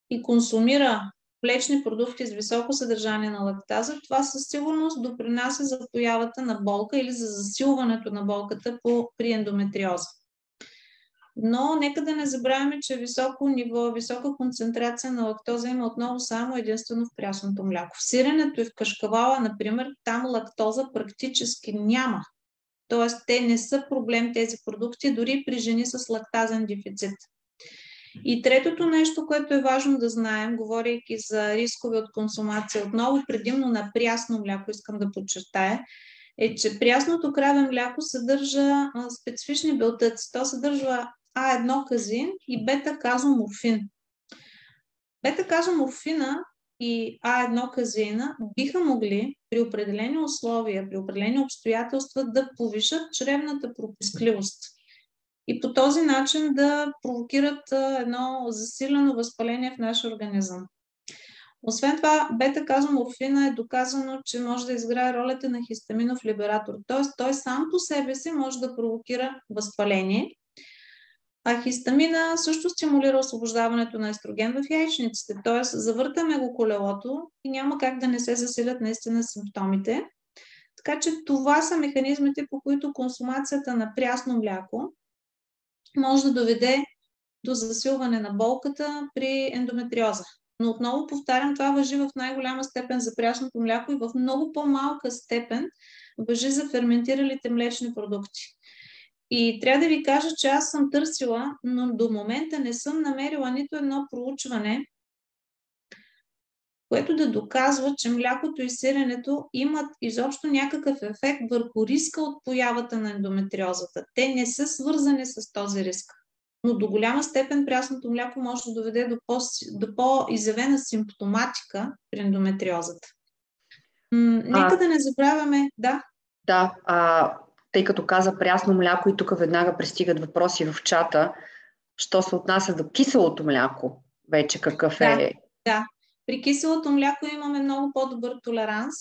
и консумира млечни продукти с високо съдържание на лактаза, това със сигурност допринася за появата на болка или за засилването на болката по, при ендометриоза. Но нека да не забравяме, че високо ниво, висока концентрация на лактоза има отново само единствено в прясното мляко. В сиренето и в кашкавала, например, там лактоза практически няма. Тоест, те не са проблем тези продукти, дори при жени с лактазен дефицит. И третото нещо, което е важно да знаем, говорейки за рискове от консумация, отново предимно на прясно мляко, искам да подчертая, е, че прясното краве мляко съдържа специфични белтъци. То съдържа А1 казин и бета-казоморфин. Бета-казоморфина и А1 казина биха могли при определени условия, при определени обстоятелства да повишат чревната пропискливост и по този начин да провокират едно засилено възпаление в нашия организъм. Освен това, бета-казоморфина е доказано, че може да изграе ролята на хистаминов либератор. Т.е. той сам по себе си може да провокира възпаление. А хистамина също стимулира освобождаването на естроген в яйчниците. Т.е. завъртаме го колелото и няма как да не се засилят наистина симптомите. Така че това са механизмите, по които консумацията на прясно мляко може да доведе до засилване на болката при ендометриоза. Но отново повтарям, това въжи в най-голяма степен за прясното мляко и в много по-малка степен въжи за ферментиралите млечни продукти. И трябва да ви кажа, че аз съм търсила, но до момента не съм намерила нито едно проучване, което да доказва, че млякото и сиренето имат изобщо някакъв ефект върху риска от появата на ендометриозата. Те не са свързани с този риск. Но до голяма степен прясното мляко може да доведе до, по, до по-изявена симптоматика при ендометриозата. М- нека а, да не забравяме, да. Да, а, тъй като каза прясно мляко и тук веднага пристигат въпроси в чата, що се отнася до киселото мляко, вече какъв да, е да. При киселото мляко имаме много по-добър толеранс,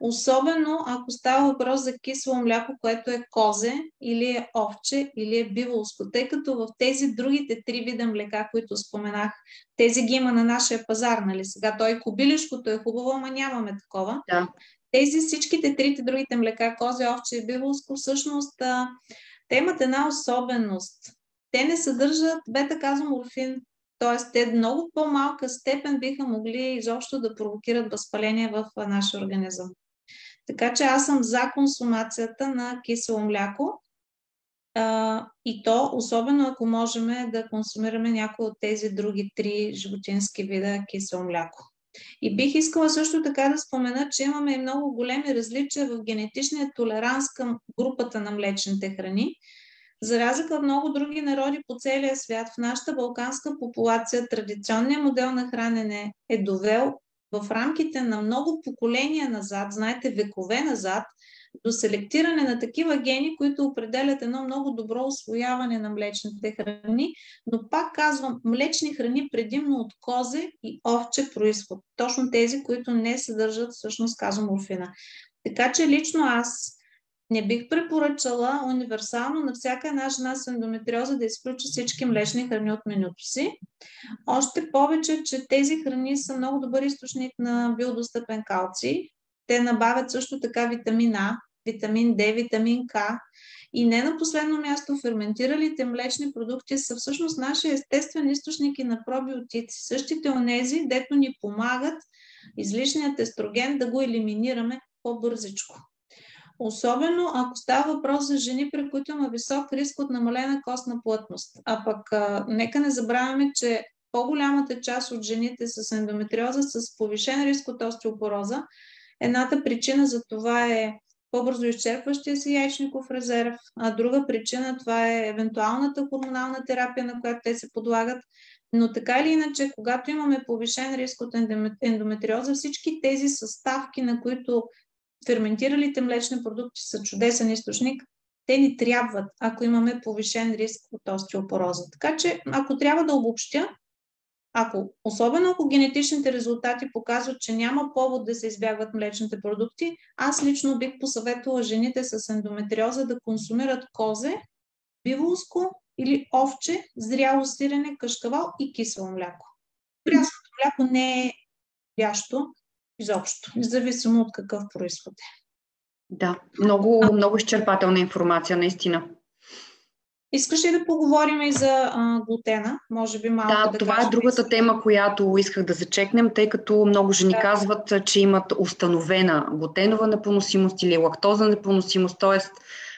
особено ако става въпрос за кисело мляко, което е козе или е овче или е биволско, тъй като в тези другите три вида млека, които споменах, тези ги има на нашия пазар, нали? Сега той кобилишкото е хубаво, ама нямаме такова. Да. Тези всичките трите другите млека, козе, овче и биволско, всъщност те имат една особеност. Те не съдържат бета-казоморфин, т.е. те много по-малка степен биха могли изобщо да провокират възпаление в нашия организъм. Така че аз съм за консумацията на кисело мляко а, и то, особено ако можем да консумираме някои от тези други три животински вида кисело мляко. И бих искала също така да спомена, че имаме и много големи различия в генетичния толеранс към групата на млечните храни. За разлика от много други народи по целия свят, в нашата балканска популация традиционният модел на хранене е довел в рамките на много поколения назад, знаете, векове назад, до селектиране на такива гени, които определят едно много добро освояване на млечните храни, но пак казвам, млечни храни предимно от козе и овче происход. Точно тези, които не съдържат всъщност казоморфина. Така че лично аз не бих препоръчала универсално на всяка една жена с ендометриоза да изключи всички млечни храни от менюто си. Още повече, че тези храни са много добър източник на биодостъпен калций. Те набавят също така витамин А, витамин Д, витамин К. И не на последно място, ферментиралите млечни продукти са всъщност наши естествен източник на пробиотици. Същите онези, дето ни помагат излишният естроген да го елиминираме по-бързичко. Особено ако става въпрос за жени, при които има висок риск от намалена костна плътност. А пък а, нека не забравяме, че по-голямата част от жените с ендометриоза с повишен риск от остеопороза, едната причина за това е по-бързо изчерпващия се яйчников резерв, а друга причина това е евентуалната хормонална терапия, на която те се подлагат. Но така или иначе, когато имаме повишен риск от ендометриоза, всички тези съставки, на които ферментиралите млечни продукти са чудесен източник. Те ни трябват, ако имаме повишен риск от остеопороза. Така че, ако трябва да обобщя, ако, особено ако генетичните резултати показват, че няма повод да се избягват млечните продукти, аз лично бих посъветвала жените с ендометриоза да консумират козе, биволско или овче, зряло сирене, кашкавал и кисело мляко. Прясното мляко не е ящо изобщо, независимо от какъв происход е. Да, много, много изчерпателна информация, наистина. Искаш ли да поговорим и за а, глутена? Може би малко да, да това е другата тема, която исках да зачекнем, тъй като много жени да. казват, че имат установена глутенова непоносимост или лактоза непоносимост, т.е.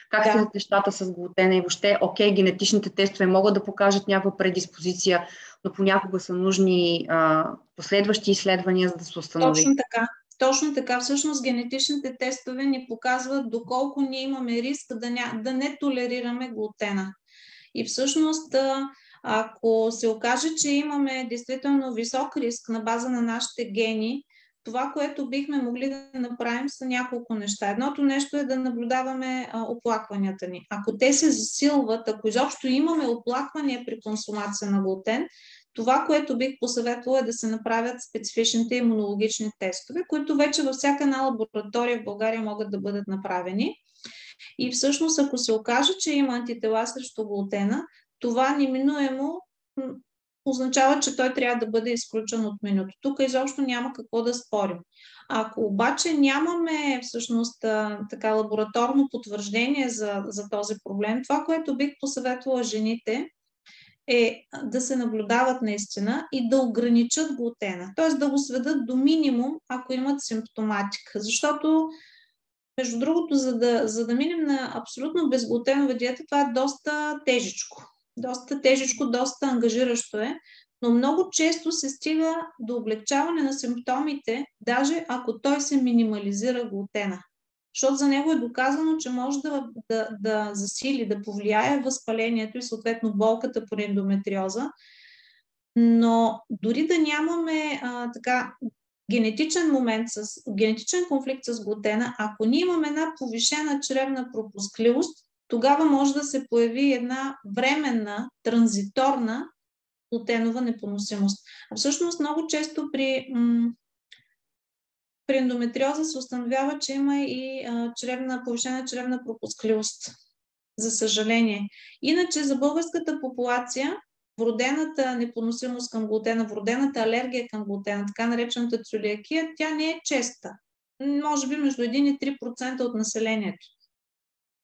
как да. са нещата с глутена и въобще, окей, генетичните тестове могат да покажат някаква предиспозиция, но понякога са нужни а, последващи изследвания, за да се установи. Точно така. Точно така, всъщност генетичните тестове ни показват доколко ние имаме риск да, ня... да не толерираме глутена. И всъщност, ако се окаже, че имаме действително висок риск на база на нашите гени, това, което бихме могли да направим са няколко неща. Едното нещо е да наблюдаваме оплакванията ни. Ако те се засилват, ако изобщо имаме оплаквания при консумация на глутен, това, което бих посъветвала е да се направят специфичните имунологични тестове, които вече във всяка една лаборатория в България могат да бъдат направени. И всъщност, ако се окаже, че има антитела срещу глутена, това неминуемо означава, че той трябва да бъде изключен от менюто. Тук изобщо няма какво да спорим. Ако обаче нямаме всъщност така лабораторно потвърждение за, за този проблем, това, което бих посъветвала жените, е да се наблюдават наистина и да ограничат глутена. Т.е. да го сведат до минимум, ако имат симптоматика. Защото, между другото, за да, за да минем на абсолютно безглутенова диета, това е доста тежичко. Доста тежичко, доста ангажиращо е, но много често се стига до облегчаване на симптомите, даже ако той се минимализира глутена защото за него е доказано, че може да, да, да засили, да повлияе възпалението и съответно болката по ендометриоза. Но дори да нямаме а, така генетичен момент, с генетичен конфликт с глутена, ако ние имаме една повишена чревна пропускливост, тогава може да се появи една временна, транзиторна глутенова непоносимост. А всъщност много често при м- при ендометриоза се установява, че има и а, чревна, повишена чревна пропускливост. За съжаление. Иначе за българската популация вродената непоносимост към глутена, вродената алергия към глутена, така наречената целиакия, тя не е честа. Може би между 1 и 3% от населението.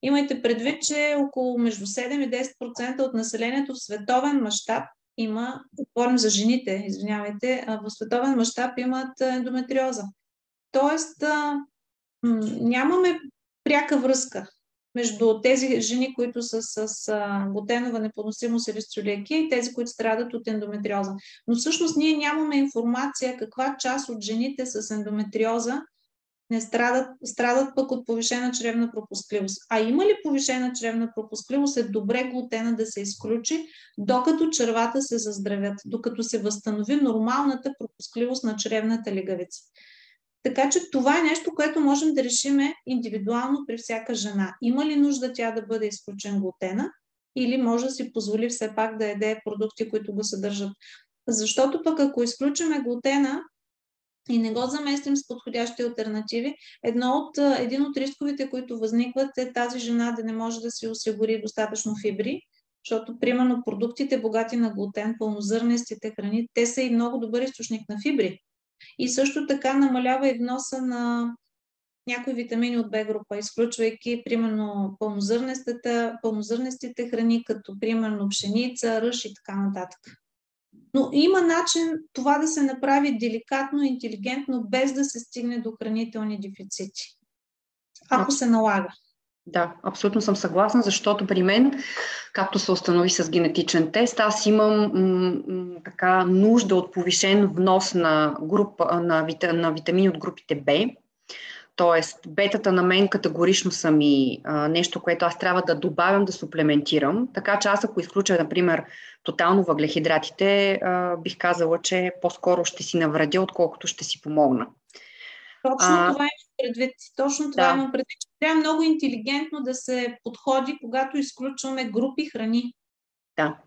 Имайте предвид, че около между 7 и 10% от населението в световен мащаб има, говорим за жените, извинявайте, в световен мащаб имат ендометриоза. Тоест, а, нямаме пряка връзка между тези жени, които са с, с глутенова непоносимост или столиакия и тези, които страдат от ендометриоза. Но всъщност ние нямаме информация каква част от жените с ендометриоза не страдат, страдат пък от повишена чревна пропускливост. А има ли повишена чревна пропускливост, е добре глутена да се изключи, докато червата се заздравят, докато се възстанови нормалната пропускливост на чревната лигавица. Така че това е нещо, което можем да решиме индивидуално при всяка жена. Има ли нужда тя да бъде изключен глутена или може да си позволи все пак да яде продукти, които го съдържат. Защото пък ако изключиме глутена и не го заместим с подходящи альтернативи, едно от, един от рисковете, които възникват е тази жена да не може да си осигури достатъчно фибри, защото, примерно, продуктите богати на глутен, пълнозърнестите храни, те са и много добър източник на фибри. И също така намалява и вноса на някои витамини от Б група, изключвайки примерно пълнозърнестите храни, като примерно пшеница, ръж и така нататък. Но има начин това да се направи деликатно, интелигентно, без да се стигне до хранителни дефицити. Ако се налага. Да, абсолютно съм съгласна, защото при мен, както се установи с генетичен тест, аз имам м- м- така нужда от повишен внос на, група, на, вита, на витамини от групите Б. Тоест, бетата на мен категорично са ми а, нещо, което аз трябва да добавям, да суплементирам. Така че аз ако изключа, например, тотално въглехидратите, а, бих казала, че по-скоро ще си навредя, отколкото ще си помогна. Точно а, това предвид. Точно това да. имам предвид. Трябва много интелигентно да се подходи, когато изключваме групи храни. Да.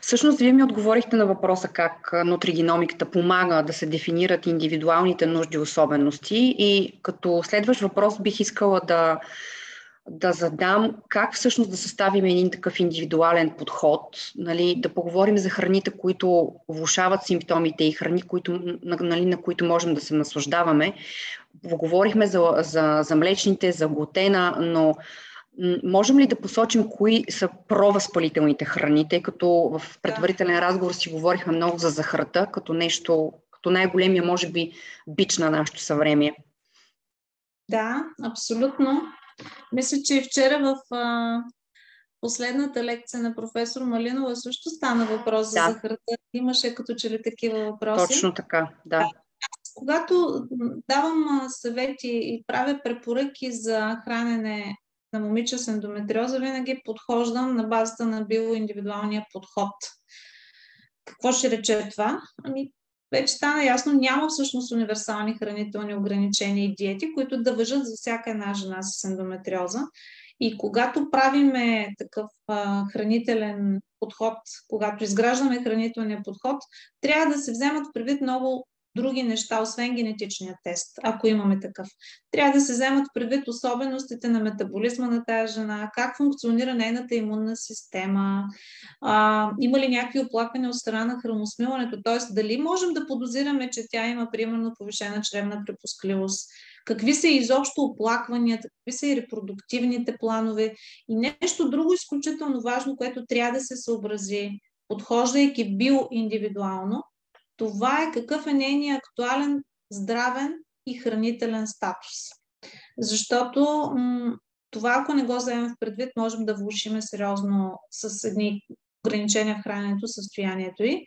Всъщност, вие ми отговорихте на въпроса как нутригеномиката помага да се дефинират индивидуалните нужди и особености и като следващ въпрос бих искала да да задам как всъщност да съставим един такъв индивидуален подход, нали, да поговорим за храните, които влушават симптомите и храни, които, нали, на които можем да се наслаждаваме. Поговорихме за, за, за млечните, за глутена, но можем ли да посочим кои са провъзпалителните храни, тъй като в предварителен разговор си говорихме много за захарата, като нещо, като най-големия, може би, бич на нашето съвремие? Да, абсолютно. Мисля, че вчера в а, последната лекция на професор Малинова също стана въпрос за да. захарата. Имаше като че ли такива въпроси. Точно така, да. Когато давам съвети и правя препоръки за хранене на момиче с ендометриоза, винаги подхождам на базата на биоиндивидуалния подход. Какво ще рече това? Ами, вече стана ясно, няма всъщност универсални хранителни ограничения и диети, които да въжат за всяка една жена с ендометриоза. И когато правиме такъв а, хранителен подход, когато изграждаме хранителния подход, трябва да се вземат предвид много други неща, освен генетичния тест, ако имаме такъв. Трябва да се вземат предвид особеностите на метаболизма на тази жена, как функционира нейната имунна система, а, има ли някакви оплаквания от страна на храносмилането, т.е. дали можем да подозираме, че тя има примерно повишена чревна препускливост, какви са изобщо оплакванията, какви са и репродуктивните планове и нещо друго изключително важно, което трябва да се съобрази, подхождайки биоиндивидуално, това е какъв е нейният актуален здравен и хранителен статус. Защото м- това, ако не го вземем в предвид, можем да влушиме сериозно с едни ограничения в храненето, състоянието й.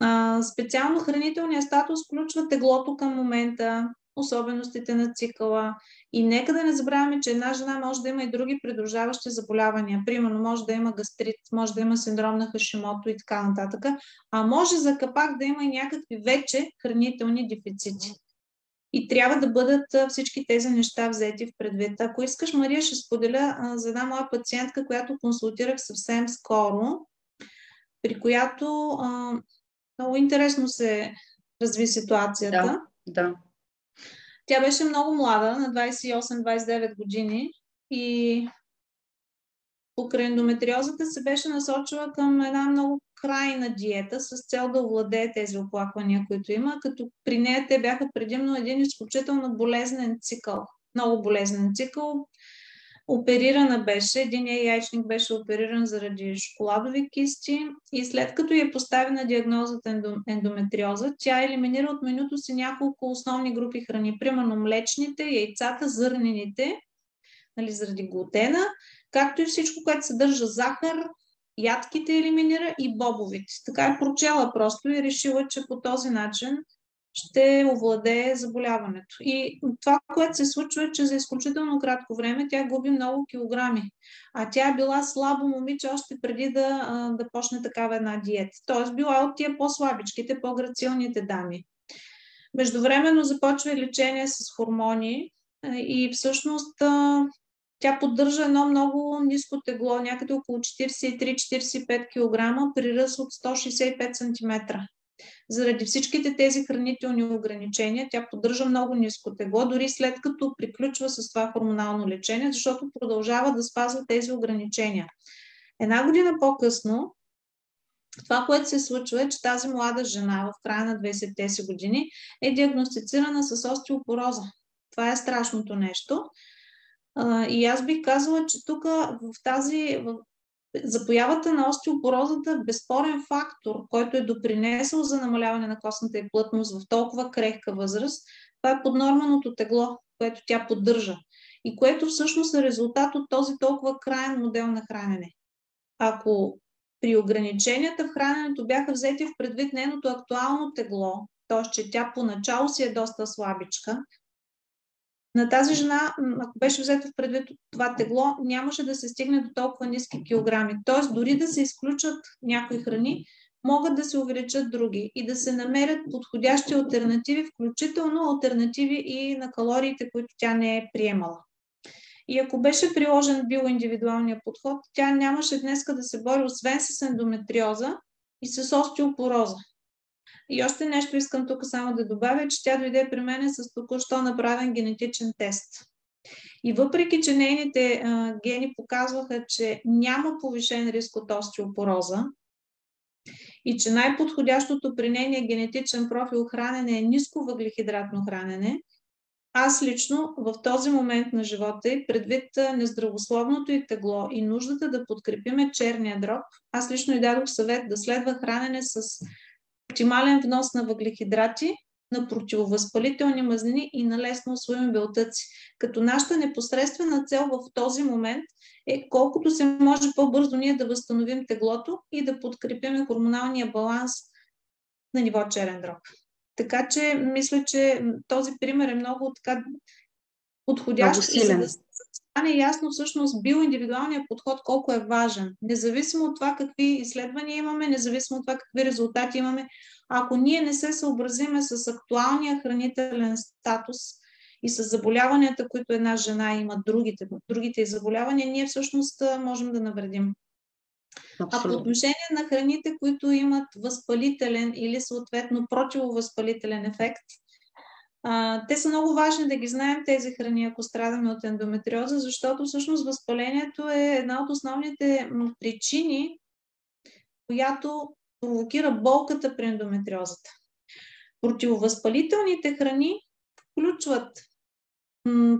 А, специално хранителният статус включва теглото към момента, особеностите на цикъла. И нека да не забравяме, че една жена може да има и други придружаващи заболявания. Примерно може да има гастрит, може да има синдром на Хашимото и така нататък. А може за капак да има и някакви вече хранителни дефицити. И трябва да бъдат всички тези неща взети в предвид. Ако искаш, Мария, ще споделя за една моя пациентка, която консултирах съвсем скоро, при която а, много интересно се разви ситуацията. Да, да. Тя беше много млада, на 28-29 години и покрай ендометриозата се беше насочила към една много крайна диета с цел да овладее тези оплаквания, които има, като при нея те бяха предимно един изключително болезнен цикъл. Много болезнен цикъл, Оперирана беше, единия яйчник беше опериран заради шоколадови кисти и след като е поставена диагнозата ендометриоза, тя елиминира от менюто си няколко основни групи храни, примерно млечните, яйцата, зърнените, нали, заради глутена, както и всичко, което съдържа захар, ядките елиминира и бобовите. Така е прочела просто и решила, че по този начин ще овладее заболяването. И това, което се случва е, че за изключително кратко време тя губи много килограми. А тя е била слабо момиче още преди да, да почне такава една диета. Тоест била от тия по-слабичките, по-грацилните дами. Междувременно започва лечение с хормони и всъщност тя поддържа едно много ниско тегло, някъде около 43-45 кг при ръст от 165 см. Заради всичките тези хранителни ограничения, тя поддържа много ниско тегло, дори след като приключва с това хормонално лечение, защото продължава да спазва тези ограничения. Една година по-късно, това, което се случва е, че тази млада жена в края на 20-те си години е диагностицирана с остеопороза. Това е страшното нещо. И аз бих казала, че тук в тази, за появата на остеопорозата е безспорен фактор, който е допринесъл за намаляване на костната и плътност в толкова крехка възраст, това е поднорманото тегло, което тя поддържа и което всъщност е резултат от този толкова крайен модел на хранене. Ако при ограниченията в храненето бяха взети в предвид нейното актуално тегло, т.е. че тя поначало си е доста слабичка, на тази жена, ако беше взето в предвид това тегло, нямаше да се стигне до толкова ниски килограми. Тоест, дори да се изключат някои храни, могат да се увеличат други и да се намерят подходящи альтернативи, включително альтернативи и на калориите, които тя не е приемала. И ако беше приложен биоиндивидуалния подход, тя нямаше днеска да се бори освен с ендометриоза и с остеопороза. И още нещо искам тук само да добавя, че тя дойде при мен с току-що направен генетичен тест. И въпреки, че нейните а, гени показваха, че няма повишен риск от остеопороза и че най-подходящото при нейния генетичен профил хранене е ниско въглехидратно хранене, аз лично в този момент на живота и предвид нездравословното и тегло и нуждата да подкрепиме черния дроб, аз лично и дадох съвет да следва хранене с оптимален внос на въглехидрати, на противовъзпалителни мазнини и на лесно усвоими белтъци. Като нашата непосредствена цел в този момент е колкото се може по-бързо ние да възстановим теглото и да подкрепим хормоналния баланс на ниво черен дроб. Така че мисля, че този пример е много така подходящ, много за да стане ясно всъщност биоиндивидуалният подход колко е важен. Независимо от това какви изследвания имаме, независимо от това какви резултати имаме, ако ние не се съобразиме с актуалния хранителен статус и с заболяванията, които една жена има, другите, другите заболявания, ние всъщност можем да навредим. Абсолютно. А по отношение на храните, които имат възпалителен или съответно противовъзпалителен ефект, а, те са много важни да ги знаем тези храни, ако страдаме от ендометриоза, защото всъщност възпалението е една от основните причини, която провокира болката при ендометриозата. Противовъзпалителните храни включват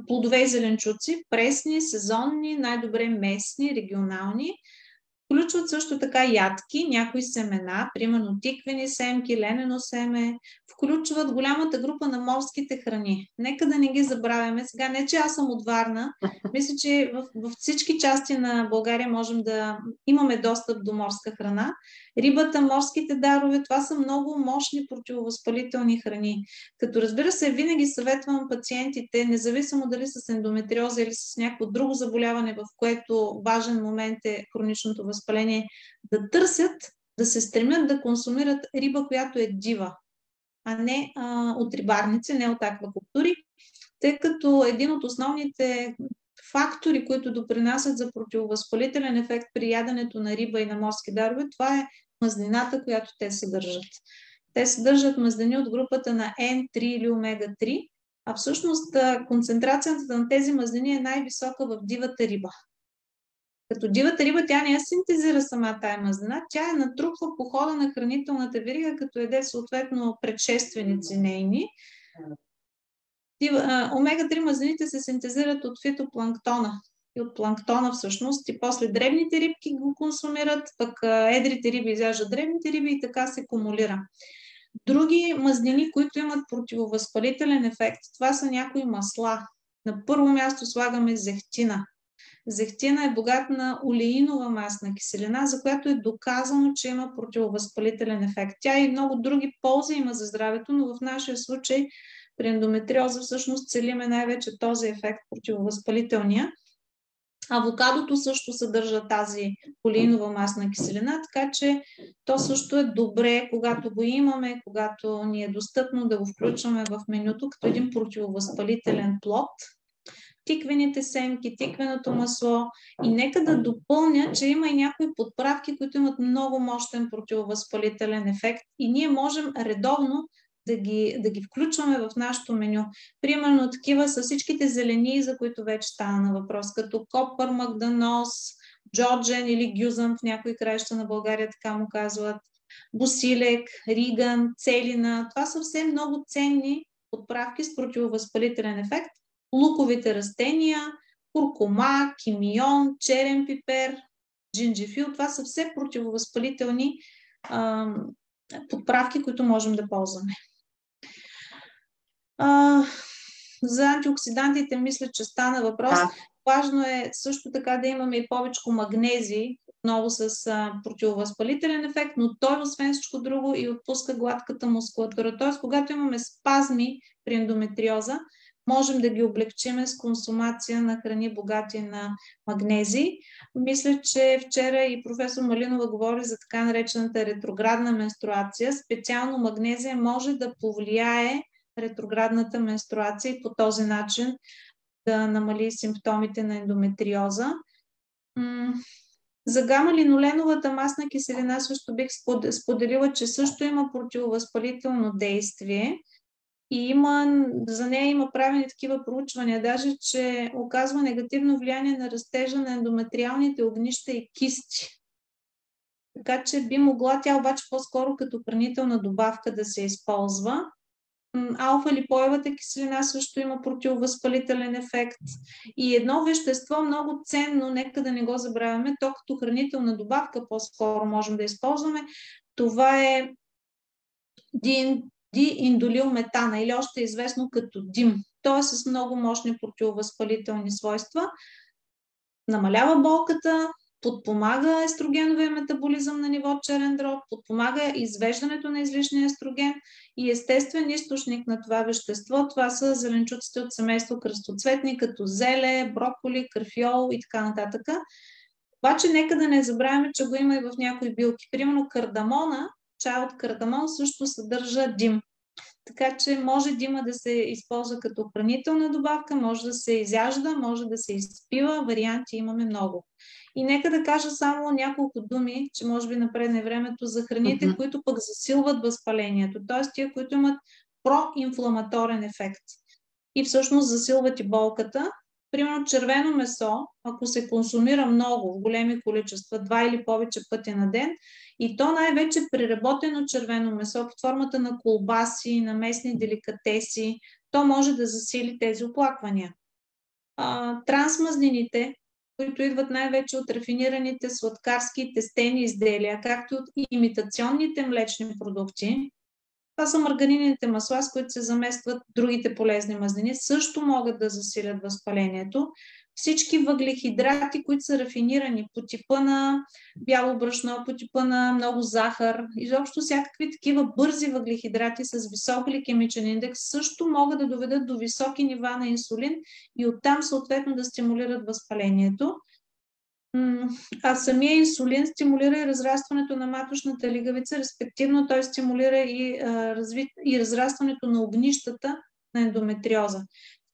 плодове и зеленчуци, пресни, сезонни, най-добре местни, регионални, Включват също така ядки, някои семена, примерно тиквени семки, ленено семе. Включват голямата група на морските храни. Нека да не ги забравяме. Сега не, че аз съм от Варна. Мисля, че в, в всички части на България можем да имаме достъп до морска храна. Рибата, морските дарове, това са много мощни противовъзпалителни храни. Като разбира се, винаги съветвам пациентите, независимо дали с ендометриоза или с някакво друго заболяване, в което важен момент е хроничното възпаление, да търсят, да се стремят да консумират риба, която е дива, а не а, от рибарници, не от аквакултури, тъй като един от основните фактори, които допринасят за противовъзпалителен ефект при яденето на риба и на морски дарове, това е мазнината, която те съдържат. Те съдържат мазнини от групата на N3 или омега-3, а всъщност концентрацията на тези мазнини е най-висока в дивата риба. Като дивата риба, тя не я синтезира сама тая мазнина, тя я натрупва по хода на хранителната верига, като еде съответно предшественици нейни. Омега-3 мазнините се синтезират от фитопланктона, и от планктона всъщност. И после дребните рибки го консумират, пък едрите риби изяждат дребните риби и така се кумулира. Други мазнини, които имат противовъзпалителен ефект, това са някои масла. На първо място слагаме зехтина. Зехтина е богат на олеинова масна киселина, за която е доказано, че има противовъзпалителен ефект. Тя и много други ползи има за здравето, но в нашия случай при ендометриоза всъщност целиме най-вече този ефект, противовъзпалителния. Авокадото също съдържа тази полинова масна киселина, така че то също е добре, когато го имаме, когато ни е достъпно да го включваме в менюто като един противовъзпалителен плод. Тиквените семки, тиквеното масло. И нека да допълня, че има и някои подправки, които имат много мощен противовъзпалителен ефект и ние можем редовно да ги, да ги включваме в нашото меню. Примерно такива са всичките зелени, за които вече стана на въпрос, като копър, магданос, джорджен или гюзън в някои краища на България, така му казват, босилек, риган, целина. Това са все много ценни подправки с противовъзпалителен ефект. Луковите растения, куркума, кимион, черен пипер, джинджифил, това са все противовъзпалителни а, подправки, които можем да ползваме. А, за антиоксидантите мисля, че стана въпрос. А. Важно е също така да имаме и повече магнези, отново с а, противовъзпалителен ефект, но той, освен всичко друго, и отпуска гладката мускулатура. Т.е. когато имаме спазми при ендометриоза, можем да ги облегчиме с консумация на храни богати на магнези. Мисля, че вчера и професор Малинова говори за така наречената ретроградна менструация. Специално магнезия може да повлияе ретроградната менструация и по този начин да намали симптомите на ендометриоза. За гама-линоленовата масна киселина също бих споделила, че също има противовъзпалително действие и има, за нея има правени такива проучвания, даже, че оказва негативно влияние на растежа на ендометриалните огнища и кисти. Така че би могла тя обаче по-скоро като хранителна добавка да се използва. Алфа-липоевата киселина също има противовъзпалителен ефект. И едно вещество много ценно, нека да не го забравяме, то като хранителна добавка по-скоро можем да използваме. Това е дииндолил метана или още известно като дим. То е с много мощни противовъзпалителни свойства. Намалява болката, подпомага естрогеновия метаболизъм на ниво черен дроб, подпомага извеждането на излишния естроген и естествен източник на това вещество. Това са зеленчуците от семейство кръстоцветни, като зеле, броколи, карфиол и така нататък. Обаче нека да не забравяме, че го има и в някои билки. Примерно кардамона, чай от кардамон също съдържа дим. Така че може дима да се използва като хранителна добавка, може да се изяжда, може да се изпива, варианти имаме много. И нека да кажа само няколко думи, че може би напредне времето за храните, mm-hmm. които пък засилват възпалението, т.е. тия, които имат проинфламаторен ефект и всъщност засилват и болката. Примерно червено месо, ако се консумира много, в големи количества, два или повече пъти на ден, и то най-вече преработено червено месо под формата на колбаси, на местни деликатеси, то може да засили тези оплаквания. А, трансмазнините, които идват най-вече от рафинираните сладкарски и тестени изделия, както от имитационните млечни продукти, това са маргарините масла, с които се заместват другите полезни мазнини, също могат да засилят възпалението. Всички въглехидрати, които са рафинирани по типа на бяло брашно, по типа на много захар, изобщо всякакви такива бързи въглехидрати с висок гликемичен индекс също могат да доведат до високи нива на инсулин и оттам съответно да стимулират възпалението. А самия инсулин стимулира и разрастването на маточната лигавица, респективно той стимулира и, а, разви... и разрастването на огнищата на ендометриоза.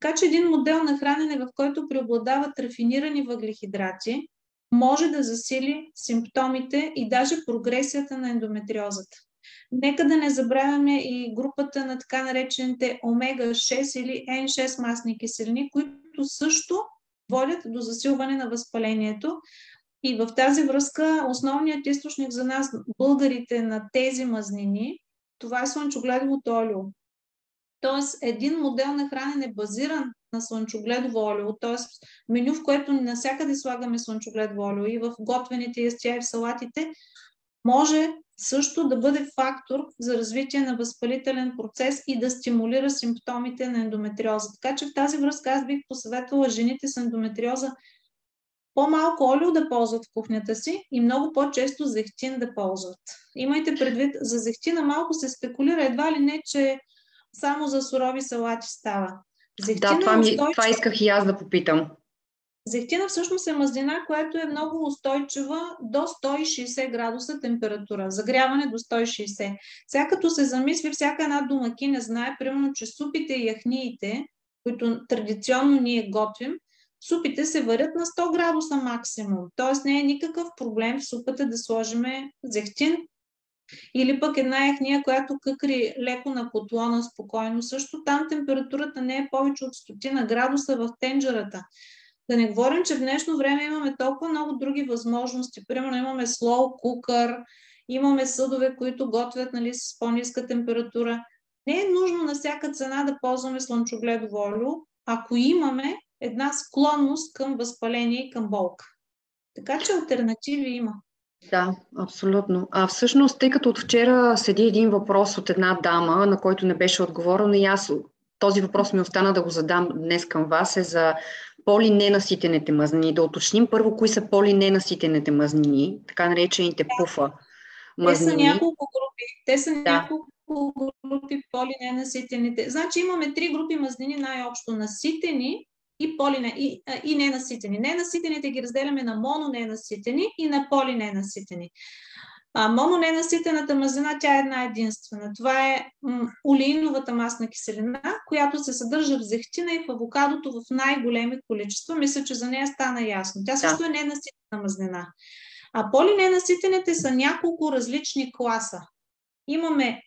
Така че един модел на хранене, в който преобладават рафинирани въглехидрати, може да засили симптомите и даже прогресията на ендометриозата. Нека да не забравяме и групата на така наречените омега-6 или N6 масни киселини, които също водят до засилване на възпалението. И в тази връзка основният източник за нас, българите, на тези мазнини, това е слънчогледовото олио. Тоест, един модел на хранене базиран на слънчогледово олио, т.е. меню, в което навсякъде слагаме слънчогледово олио и в готвените ястия и в салатите, може също да бъде фактор за развитие на възпалителен процес и да стимулира симптомите на ендометриоза. Така че в тази връзка аз бих посъветвала жените с ендометриоза по-малко олио да ползват в кухнята си и много по-често зехтин да ползват. Имайте предвид, за зехтина малко се спекулира едва ли не, че само за сурови салати става. Зехтина да, това, ми, устойчива... това исках и аз да попитам. Зехтина всъщност е мазнина, която е много устойчива до 160 градуса температура. Загряване до 160. Сега като се замисли, всяка една домакиня знае, примерно, че супите и яхниите, които традиционно ние готвим, супите се варят на 100 градуса максимум. Тоест не е никакъв проблем в супата да сложиме зехтин, или пък една яхния, която къкри леко на котлона спокойно. Също там температурата не е повече от стотина градуса в тенджерата. Да не говорим, че в днешно време имаме толкова много други възможности. Примерно имаме slow cooker, имаме съдове, които готвят нали, с по-ниска температура. Не е нужно на всяка цена да ползваме слънчогледово олио, ако имаме една склонност към възпаление и към болка. Така че альтернативи има. Да, абсолютно. А всъщност, тъй като от вчера седи един въпрос от една дама, на който не беше отговорено, и аз този въпрос ми остана да го задам днес към вас, е за полиненаситените мазнини. Да уточним първо кои са полиненаситените мазнини, така наречените пуфа мазнини. Те са няколко групи. Те са да. няколко групи полиненаситените. Значи имаме три групи мазнини най-общо наситени и, полине, и, и ненаситени. Ненаситените ги разделяме на мононенаситени и на полиненаситени. А, мононенаситената мазнина, тя е една единствена. Това е м- олеиновата масна киселина, която се съдържа в зехтина и в авокадото в най-големи количества. Мисля, че за нея стана ясно. Тя също да. е ненаситена мазнина. А полиненаситените са няколко различни класа. Имаме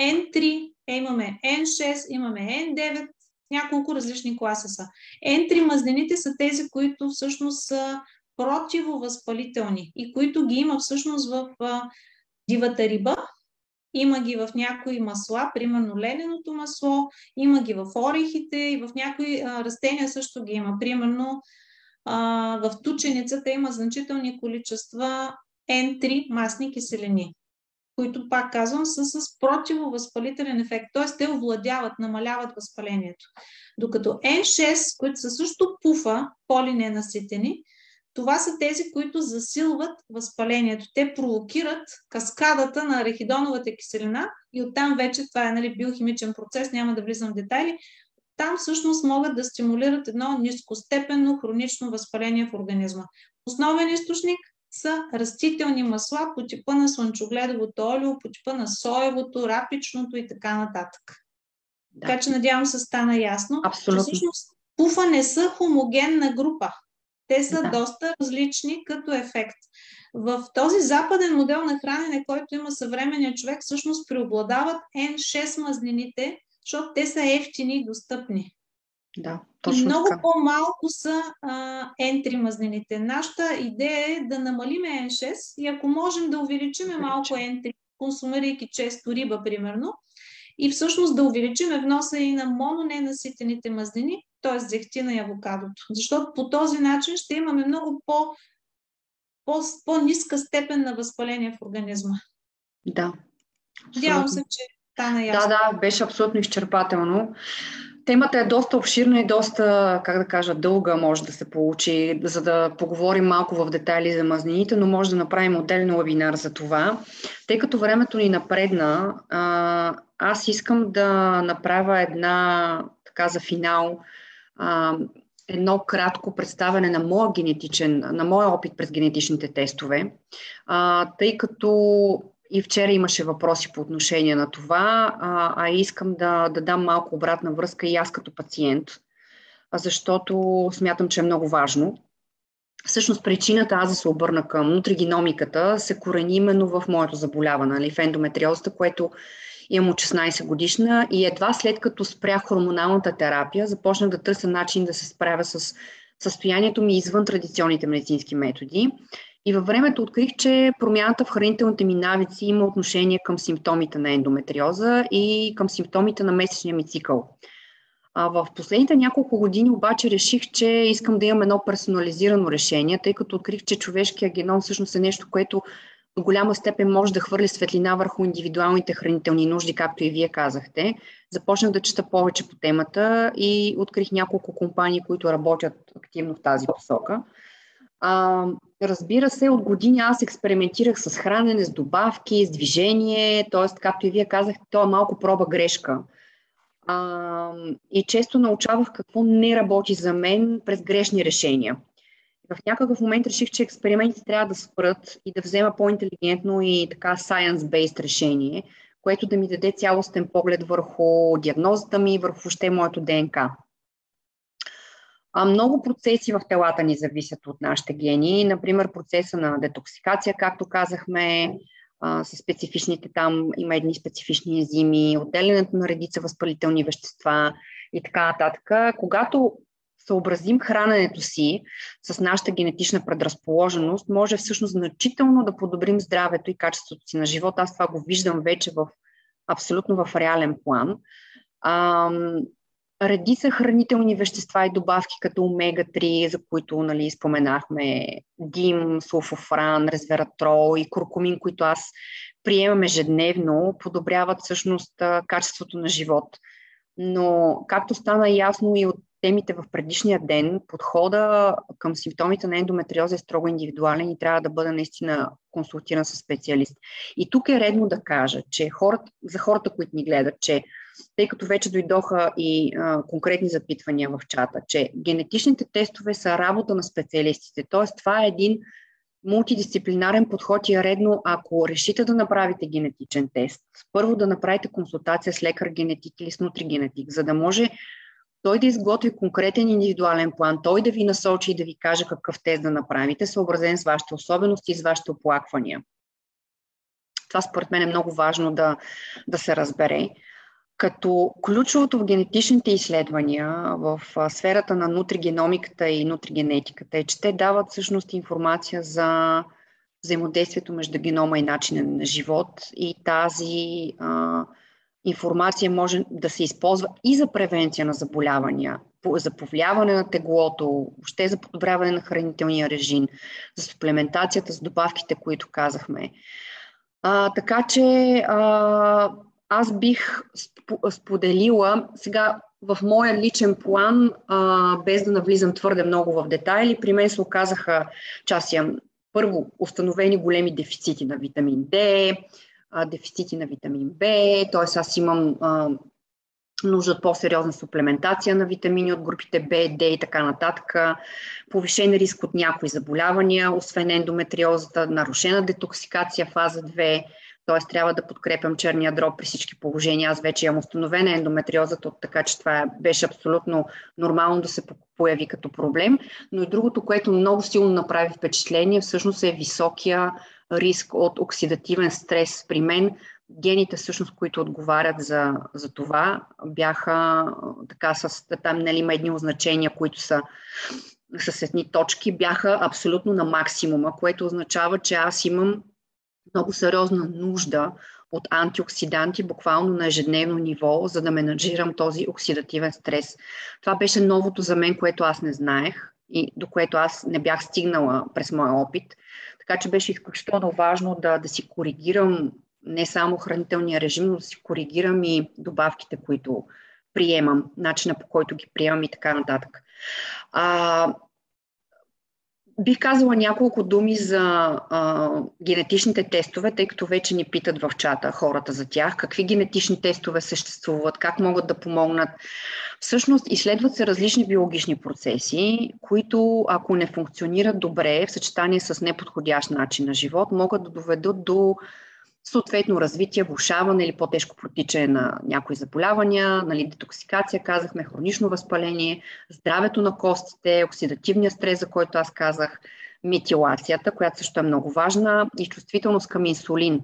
N3, е, имаме N6, имаме N9, няколко различни класа са. N3 мазнините са тези, които всъщност са противовъзпалителни и които ги има всъщност в дивата риба, има ги в някои масла, примерно лененото масло, има ги в орехите и в някои а, растения също ги има. Примерно а, в тученицата има значителни количества N3 масни киселини, които, пак казвам, са с противовъзпалителен ефект, т.е. те овладяват, намаляват възпалението. Докато N6, които са също пуфа, полиненаситени, това са тези, които засилват възпалението. Те провокират каскадата на рехидоновата киселина и оттам вече това е нали, биохимичен процес, няма да влизам в детайли. Там всъщност могат да стимулират едно нискостепенно хронично възпаление в организма. Основен източник са растителни масла по типа на слънчогледовото олио, по типа на соевото, рапичното и така нататък. Да. Така че надявам се стана ясно, Абсолютно. че всъщност пуфа не са хомогенна група. Те са да. доста различни като ефект. В този западен модел на хранене, който има съвременния човек, всъщност преобладават N6 мазнините, защото те са ефтини и достъпни. Да, точно и много така. по-малко са а, N3 мазнините. Нашата идея е да намалиме N6 и ако можем да увеличим малко N3, консумирайки често риба, примерно, и всъщност да увеличим вноса и на мононенаситените мазнини, т.е. зехтина и авокадото. Защото по този начин ще имаме много по, по, по-ниска степен на възпаление в организма. Да. Надявам се, че стана ясно. Да, да, беше абсолютно изчерпателно. Темата е доста обширна и доста, как да кажа, дълга може да се получи, за да поговорим малко в детайли за мазнините, но може да направим отделен вебинар за това. Тъй като времето ни напредна, аз искам да направя една, така за финал, едно кратко представяне на моя генетичен, на моя опит през генетичните тестове, тъй като и вчера имаше въпроси по отношение на това, а, а искам да, да дам малко обратна връзка и аз като пациент, защото смятам, че е много важно. Всъщност причината аз да се обърна към нутригеномиката се корени именно в моето заболяване, нали, в ендометриозата, което имам от 16 годишна и едва след като спрях хормоналната терапия, започнах да търся начин да се справя с състоянието ми извън традиционните медицински методи. И във времето открих, че промяната в хранителните ми навици има отношение към симптомите на ендометриоза и към симптомите на месечния ми цикъл. А в последните няколко години обаче реших, че искам да имам едно персонализирано решение, тъй като открих, че човешкия геном всъщност е нещо, което до голяма степен може да хвърли светлина върху индивидуалните хранителни нужди, както и вие казахте. Започнах да чета повече по темата и открих няколко компании, които работят активно в тази посока. А, разбира се, от години аз експериментирах с хранене, с добавки, с движение, т.е. както и вие казахте, то е малко проба грешка. А, и често научавах какво не работи за мен през грешни решения. В някакъв момент реших, че експериментите трябва да спрат и да взема по-интелигентно и така science-based решение, което да ми даде цялостен поглед върху диагнозата ми, върху ще моето ДНК. А много процеси в телата ни зависят от нашите гени. Например, процеса на детоксикация, както казахме, а, с специфичните там, има едни специфични ензими, отделянето на редица възпалителни вещества и така нататък. Когато съобразим храненето си с нашата генетична предразположеност, може всъщност значително да подобрим здравето и качеството си на живота. Аз това го виждам вече в абсолютно в реален план. Ам, редица хранителни вещества и добавки, като омега-3, за които нали, споменахме, дим, сулфофран, резвератрол и куркумин, които аз приемам ежедневно, подобряват всъщност качеството на живот. Но, както стана ясно и от темите в предишния ден, подхода към симптомите на ендометриоза е строго индивидуален и трябва да бъде наистина консултиран с специалист. И тук е редно да кажа, че хората, за хората, които ни гледат, че тъй като вече дойдоха и а, конкретни запитвания в чата, че генетичните тестове са работа на специалистите. Т.е. това е един мултидисциплинарен подход и е редно, ако решите да направите генетичен тест, първо да направите консултация с лекар-генетик или с нутригенетик, за да може той да изготви конкретен индивидуален план, той да ви насочи и да ви каже какъв тест да направите, съобразен с вашите особености и с вашите оплаквания. Това според мен е много важно да, да се разбере. Като ключовото в генетичните изследвания в сферата на нутригеномиката и нутригенетиката е, че те дават всъщност информация за взаимодействието между генома и начина на живот и тази а, информация може да се използва и за превенция на заболявания, за повлияване на теглото, въобще за подобряване на хранителния режим, за суплементацията с добавките, които казахме. А, така че а, аз бих споделила сега в моя личен план, а, без да навлизам твърде много в детайли, при мен се оказаха, че аз имам първо установени големи дефицити на витамин D, а, дефицити на витамин B, т.е. аз имам а, нужда от по-сериозна суплементация на витамини от групите B, D и така нататък, повишен риск от някои заболявания, освен ендометриозата, нарушена детоксикация фаза 2, т.е. трябва да подкрепям черния дроб при всички положения. Аз вече имам установена ендометриозата, така че това беше абсолютно нормално да се появи като проблем. Но и другото, което много силно направи впечатление, всъщност е високия риск от оксидативен стрес при мен. Гените, всъщност, които отговарят за, за това, бяха така с, там нали, има едни означения, които са с едни точки, бяха абсолютно на максимума, което означава, че аз имам много сериозна нужда от антиоксиданти, буквално на ежедневно ниво, за да менаджирам този оксидативен стрес. Това беше новото за мен, което аз не знаех и до което аз не бях стигнала през моя опит. Така че беше изключително важно да, да си коригирам не само хранителния режим, но да си коригирам и добавките, които приемам, начина по който ги приемам и така нататък. А, Бих казала няколко думи за а, генетичните тестове, тъй като вече ни питат в чата хората за тях. Какви генетични тестове съществуват, как могат да помогнат. Всъщност изследват се различни биологични процеси, които ако не функционират добре в съчетание с неподходящ начин на живот, могат да доведат до съответно развитие, влушаване или по-тежко протичане на някои заболявания, нали, детоксикация, казахме, хронично възпаление, здравето на костите, оксидативния стрес, за който аз казах, метилацията, която също е много важна, и чувствителност към инсулин.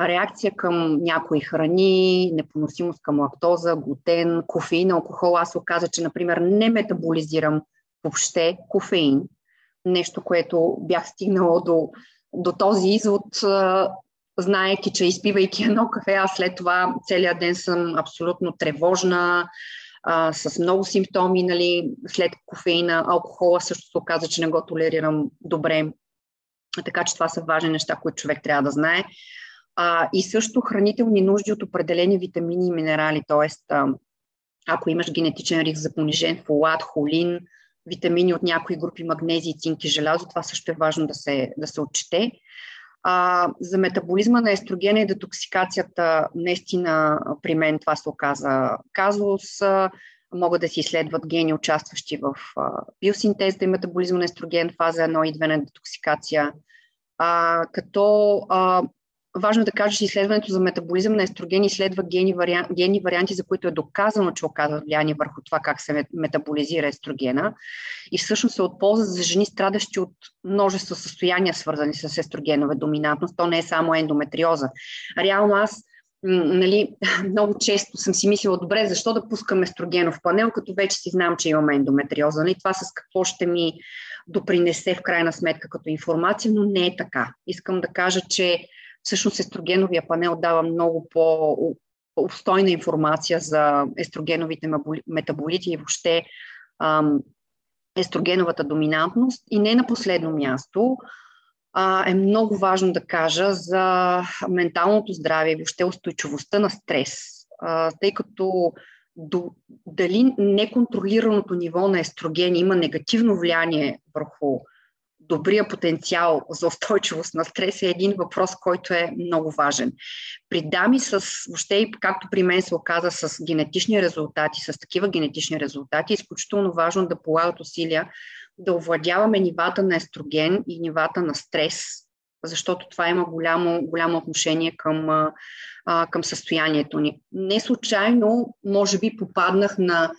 Реакция към някои храни, непоносимост към лактоза, глутен, кофеин, алкохол. Аз оказа, че, например, не метаболизирам въобще кофеин. Нещо, което бях стигнала до, до този извод знаеки, че изпивайки едно кафе, аз след това целият ден съм абсолютно тревожна, а, с много симптоми, нали, след кофеина, алкохола също се оказа, че не го толерирам добре. Така че това са важни неща, които човек трябва да знае. А, и също хранителни нужди от определени витамини и минерали, т.е. ако имаш генетичен риск за понижен фолат, холин, витамини от някои групи магнези, цинк и желязо, това също е важно да се, да се отчете. А, за метаболизма на естрогена и детоксикацията, наистина при мен това се оказа казус. Могат да се изследват гени, участващи в биосинтеза и метаболизма на естроген, фаза 1 и 2 на детоксикация. А, като а, важно да кажа, че изследването за метаболизъм на естроген изследва гени, варианти, гени варианти, за които е доказано, че оказват влияние върху това как се метаболизира естрогена. И всъщност се от полза за жени, страдащи от множество състояния, свързани с естрогенова доминантност. То не е само ендометриоза. Реално аз нали, много често съм си мислила, добре, защо да пускам естрогенов панел, като вече си знам, че имаме ендометриоза. Нали? Това с какво ще ми допринесе в крайна сметка като информация, но не е така. Искам да кажа, че всъщност естрогеновия панел дава много по обстойна информация за естрогеновите метаболити и въобще ам, естрогеновата доминантност. И не на последно място а, е много важно да кажа за менталното здраве и въобще устойчивостта на стрес, а, тъй като до, дали неконтролираното ниво на естроген има негативно влияние върху добрия потенциал за устойчивост на стрес е един въпрос, който е много важен. При дами с, въобще както при мен се оказа, с генетични резултати, с такива генетични резултати, е изключително важно да полагат усилия да овладяваме нивата на естроген и нивата на стрес, защото това има голямо, голямо отношение към, а, към състоянието ни. Не случайно, може би, попаднах на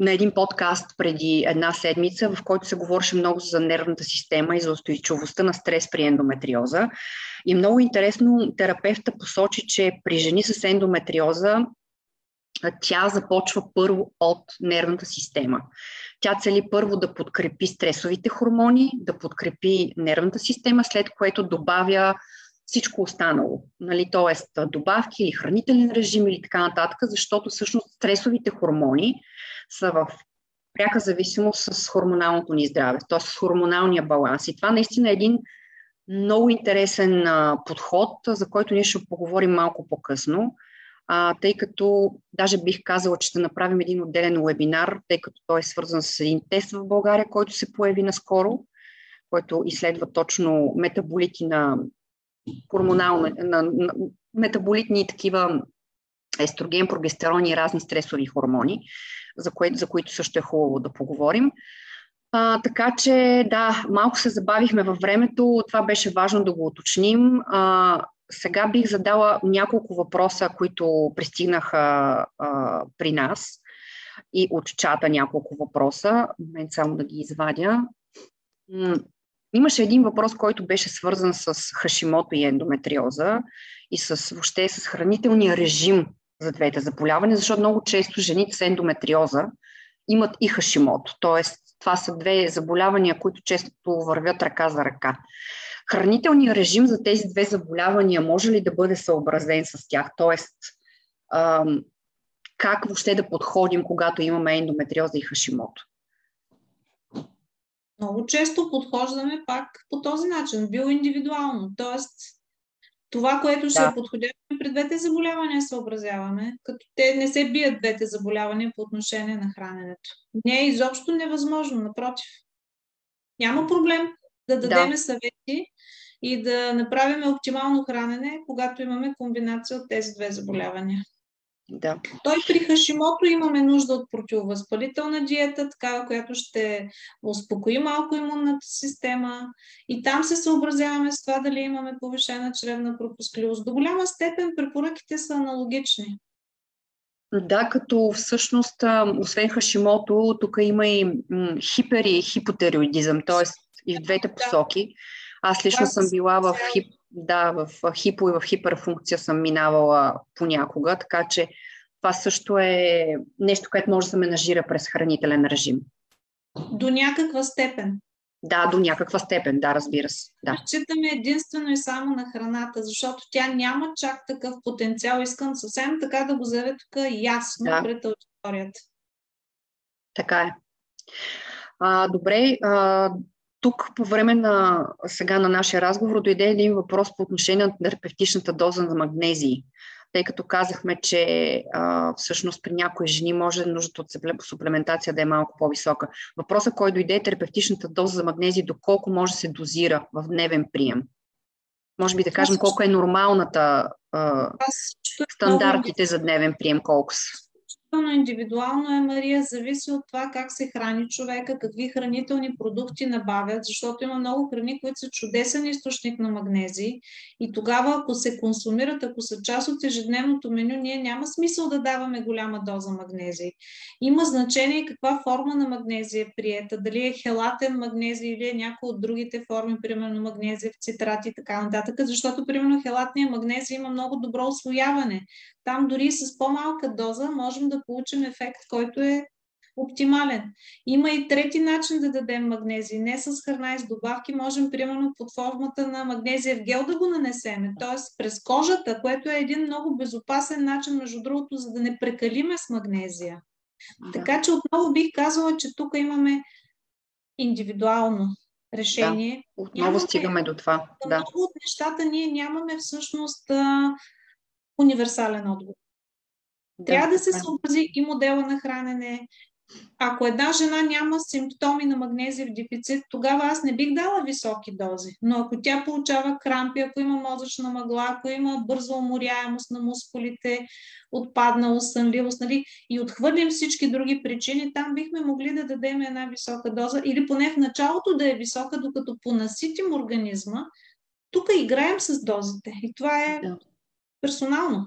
на един подкаст преди една седмица, в който се говореше много за нервната система и за устойчивостта на стрес при ендометриоза. И много интересно, терапевта посочи, че при жени с ендометриоза тя започва първо от нервната система. Тя цели първо да подкрепи стресовите хормони, да подкрепи нервната система, след което добавя всичко останало. Нали, Тоест добавки или хранителен режим или така нататък, защото всъщност стресовите хормони са в пряка зависимост с хормоналното ни здраве, т.е. с хормоналния баланс. И това наистина е един много интересен а, подход, за който ние ще поговорим малко по-късно, а, тъй като даже бих казала, че ще направим един отделен вебинар, тъй като той е свързан с един тест в България, който се появи наскоро, който изследва точно метаболити на хормонални, на, на метаболитни такива естроген, прогестерон и разни стресови хормони, за, кое, за които също е хубаво да поговорим. А, така че, да, малко се забавихме във времето, това беше важно да го уточним. А, сега бих задала няколко въпроса, които пристигнаха а, при нас и от чата няколко въпроса. Момент само да ги извадя. Имаше един въпрос, който беше свързан с хашимото и ендометриоза и с, въобще с хранителния режим за двете заболявания, защото много често жените с ендометриоза имат и хашимото. Тоест, това са две заболявания, които често вървят ръка за ръка. Хранителният режим за тези две заболявания може ли да бъде съобразен с тях? Тоест, как въобще да подходим, когато имаме ендометриоза и хашимото? Много често подхождаме пак по този начин, биоиндивидуално. Тоест, това, което ще да. е подходящо при двете заболявания съобразяваме, като те не се бият двете заболявания по отношение на храненето. Не е изобщо невъзможно, напротив. Няма проблем да дадем да. съвети и да направим оптимално хранене, когато имаме комбинация от тези две заболявания. Да. Той при Хашимото имаме нужда от противовъзпалителна диета, такава, която ще успокои малко имунната система. И там се съобразяваме с това дали имаме повишена чревна пропускливост. До голяма степен препоръките са аналогични. Да, като всъщност, освен Хашимото, тук има и хипер и хипотероидизъм, т.е. и в двете посоки. Аз лично съм била в хип, да, в хипо и в хиперфункция съм минавала понякога, така че това също е нещо, което може да се менажира през хранителен режим. До някаква степен. Да, до някаква степен, да, разбира се. Да. Разчитаме единствено и само на храната, защото тя няма чак такъв потенциал. Искам съвсем така да го заявя тук ясно да. пред аудиторията. Така е. А, добре, а, тук по време на сега на нашия разговор дойде един въпрос по отношение на терапевтичната доза на магнезии, тъй като казахме, че а, всъщност при някои жени може нуждата от суплементация да е малко по-висока. Въпросът, който дойде е терапевтичната доза за магнезии, доколко може да се дозира в дневен прием. Може би да кажем колко е нормалната а, стандартите за дневен прием, колко са изключително индивидуално е, Мария, зависи от това как се храни човека, какви хранителни продукти набавят, защото има много храни, които са чудесен източник на магнезии и тогава, ако се консумират, ако са част от ежедневното меню, ние няма смисъл да даваме голяма доза магнезии. Има значение каква форма на магнезия е приета, дали е хелатен магнезий или е някой от другите форми, примерно магнезия в цитрати и така нататък, защото примерно хелатния магнезия има много добро освояване. Там дори с по-малка доза можем да получим ефект, който е оптимален. Има и трети начин да дадем магнезия. Не с храна и с добавки, можем примерно под формата на магнезия в гел да го нанесеме, т.е. през кожата, което е един много безопасен начин, между другото, за да не прекалиме с магнезия. Да. Така че отново бих казала, че тук имаме индивидуално решение. Да, отново нямаме, стигаме до това. Да. Много от нещата ние нямаме всъщност а, универсален отговор. Трябва да се съобрази и модела на хранене, ако една жена няма симптоми на магнезиев дефицит, тогава аз не бих дала високи дози. Но ако тя получава крампи, ако има мозъчна мъгла, ако има бърза уморяемост на мускулите, отпадналост, сънливост, нали, и отхвърлим всички други причини, там бихме могли да дадем една висока доза или поне в началото да е висока, докато понаситим организма. Тук играем с дозите и това е персонално.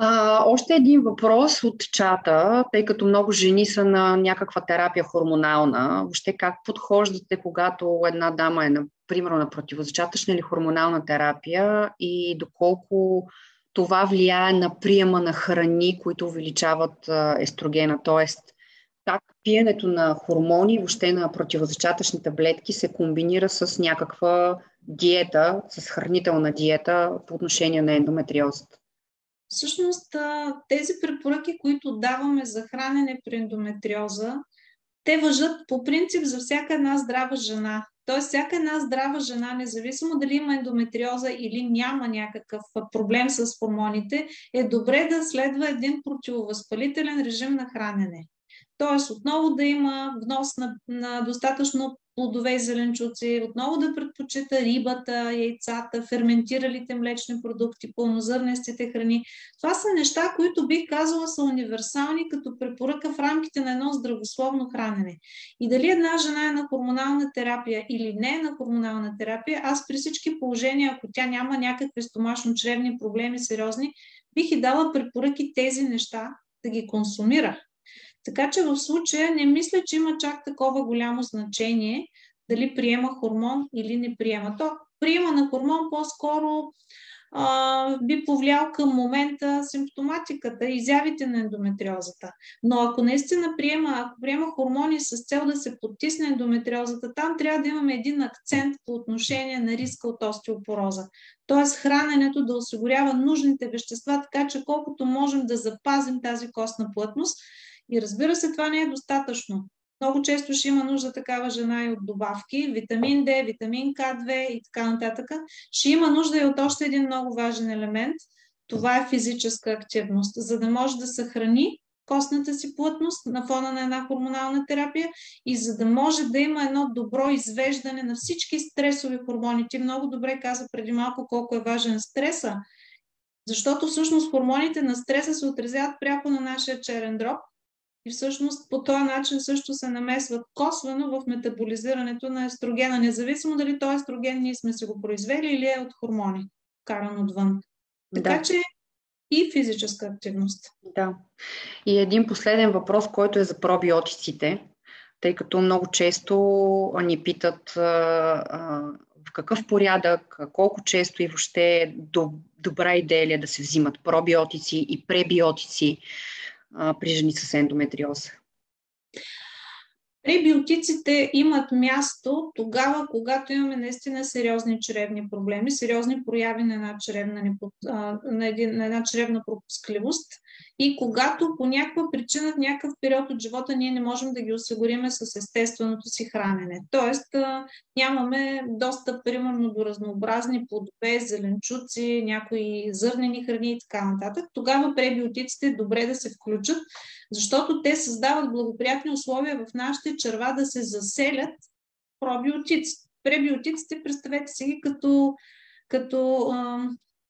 А, още един въпрос от чата, тъй като много жени са на някаква терапия хормонална. Въобще как подхождате, когато една дама е, например, на противозачатъчна или хормонална терапия и доколко това влияе на приема на храни, които увеличават естрогена, т.е. как пиенето на хормони, въобще на противозачатъчни таблетки се комбинира с някаква диета, с хранителна диета по отношение на ендометриозата. Всъщност тези препоръки, които даваме за хранене при ендометриоза, те въжат по принцип за всяка една здрава жена. Тоест, всяка една здрава жена, независимо дали има ендометриоза или няма някакъв проблем с хормоните, е добре да следва един противовъзпалителен режим на хранене. Тоест, отново да има внос на, на достатъчно плодове и зеленчуци, отново да предпочита рибата, яйцата, ферментиралите млечни продукти, пълнозърнестите храни. Това са неща, които бих казала са универсални като препоръка в рамките на едно здравословно хранене. И дали една жена е на хормонална терапия или не е на хормонална терапия, аз при всички положения, ако тя няма някакви стомашно-чревни проблеми сериозни, бих и дала препоръки тези неща да ги консумира. Така че в случая не мисля, че има чак такова голямо значение дали приема хормон или не приема. То приема на хормон по-скоро а, би повлиял към момента симптоматиката, изявите на ендометриозата. Но ако наистина приема, ако приема хормони с цел да се потисне ендометриозата, там трябва да имаме един акцент по отношение на риска от остеопороза. Тоест храненето да осигурява нужните вещества, така че колкото можем да запазим тази костна плътност, и разбира се, това не е достатъчно. Много често ще има нужда такава жена и от добавки, витамин D, витамин К2 и така нататък. Ще има нужда и от още един много важен елемент. Това е физическа активност, за да може да съхрани костната си плътност на фона на една хормонална терапия и за да може да има едно добро извеждане на всички стресови хормони. Ти много добре каза преди малко колко е важен стреса, защото всъщност хормоните на стреса се отразяват пряко на нашия черен дроб и всъщност по този начин също се намесват косвено в метаболизирането на естрогена, независимо дали този естроген ние сме си го произвели или е от хормони, каран отвън. Така да. че и физическа активност. Да. И един последен въпрос, който е за пробиотиците, тъй като много често ни питат а, а, в какъв порядък, колко често и въобще е добра идея ли е да се взимат пробиотици и пребиотици а, при жени с ендометриоза? Пребиотиците имат място тогава, когато имаме наистина сериозни чревни проблеми, сериозни прояви на една чревна, на, един, на една чревна пропускливост и когато по някаква причина в някакъв период от живота ние не можем да ги осигуриме с естественото си хранене. Тоест нямаме достъп, примерно, до разнообразни плодове, зеленчуци, някои зърнени храни и така нататък, тогава пребиотиците е добре да се включат, защото те създават благоприятни условия в нашите черва да се заселят пробиотици. Пребиотиците, представете си ги като, като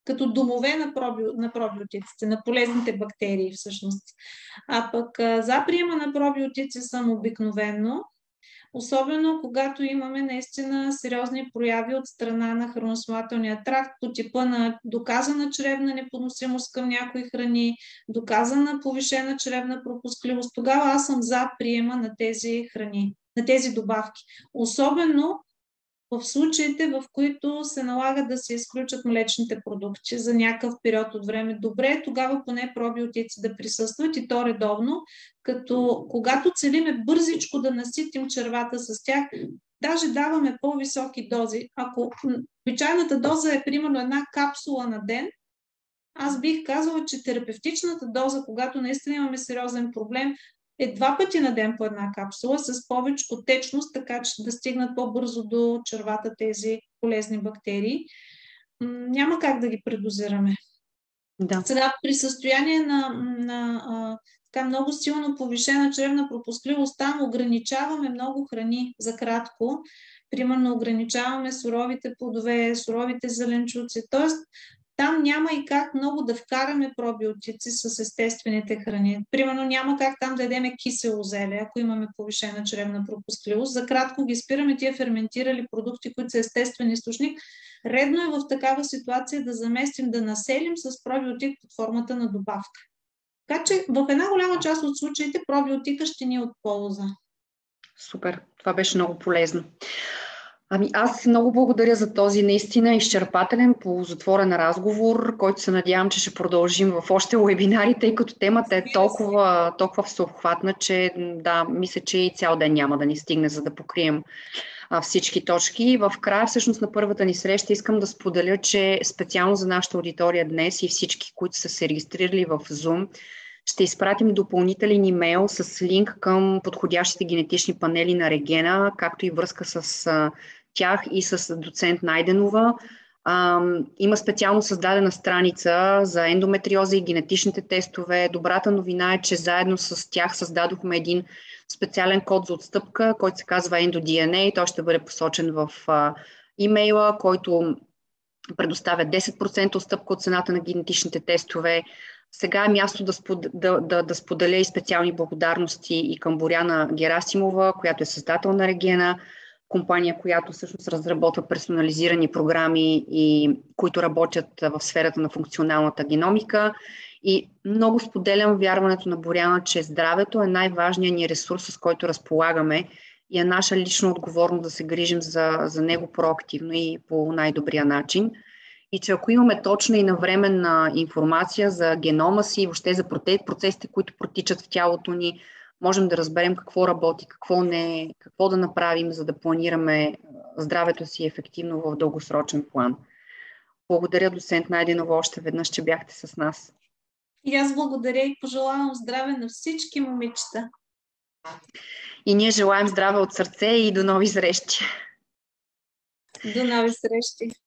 като домове на, проби, на пробиотиците, на полезните бактерии всъщност. А пък за приема на пробиотици съм обикновено, особено когато имаме наистина сериозни прояви от страна на храносмилателния тракт по типа на доказана чревна непоносимост към някои храни, доказана повишена чревна пропускливост, тогава аз съм за приема на тези храни, на тези добавки. Особено в случаите, в които се налага да се изключат млечните продукти за някакъв период от време, добре тогава поне пробиотици да присъстват и то редовно, като когато целиме бързичко да наситим червата с тях, даже даваме по-високи дози. Ако обичайната доза е примерно една капсула на ден, аз бих казала, че терапевтичната доза, когато наистина имаме сериозен проблем, е два пъти на ден по една капсула с повече течност, така че да стигнат по-бързо до червата тези полезни бактерии. Няма как да ги предозираме. Да. Сега при състояние на, на а, така много силно повишена чревна пропускливост, там ограничаваме много храни за кратко. Примерно ограничаваме суровите плодове, суровите зеленчуци. Тоест, там няма и как много да вкараме пробиотици с естествените храни. Примерно няма как там да ядеме кисело зеле, ако имаме повишена чревна пропускливост. За кратко ги спираме тия ферментирали продукти, които са естествен източник. Редно е в такава ситуация да заместим, да населим с пробиотик под формата на добавка. Така че в една голяма част от случаите пробиотика ще ни е от полза. Супер, това беше много полезно. Ами аз много благодаря за този наистина изчерпателен, ползотворен разговор, който се надявам, че ще продължим в още вебинари, тъй като темата е толкова, толкова всеобхватна, че да, мисля, че и цял ден няма да ни стигне, за да покрием всички точки. В края всъщност на първата ни среща искам да споделя, че специално за нашата аудитория днес и всички, които са се регистрирали в Zoom, ще изпратим допълнителен имейл с линк към подходящите генетични панели на Регена, както и връзка с тях и с доцент Найденова. Има специално създадена страница за ендометриоза и генетичните тестове. Добрата новина е, че заедно с тях създадохме един специален код за отстъпка, който се казва EndoDNA. Той ще бъде посочен в имейла, който предоставя 10% отстъпка от цената на генетичните тестове. Сега е място да, спод, да, да, да споделя и специални благодарности и към Боряна Герасимова, която е създател на Регена, компания, която всъщност разработва персонализирани програми, и, които работят в сферата на функционалната геномика. И много споделям вярването на Боряна, че здравето е най-важният ни ресурс, с който разполагаме и е наша лична отговорност да се грижим за, за него проактивно и по най-добрия начин. И че ако имаме точна и навременна информация за генома си, въобще за процесите, които протичат в тялото ни, можем да разберем какво работи, какво не, какво да направим, за да планираме здравето си ефективно в дългосрочен план. Благодаря, доцент Найденова, още веднъж, че бяхте с нас. И аз благодаря и пожелавам здраве на всички момичета. И ние желаем здраве от сърце и до нови срещи. До нови срещи.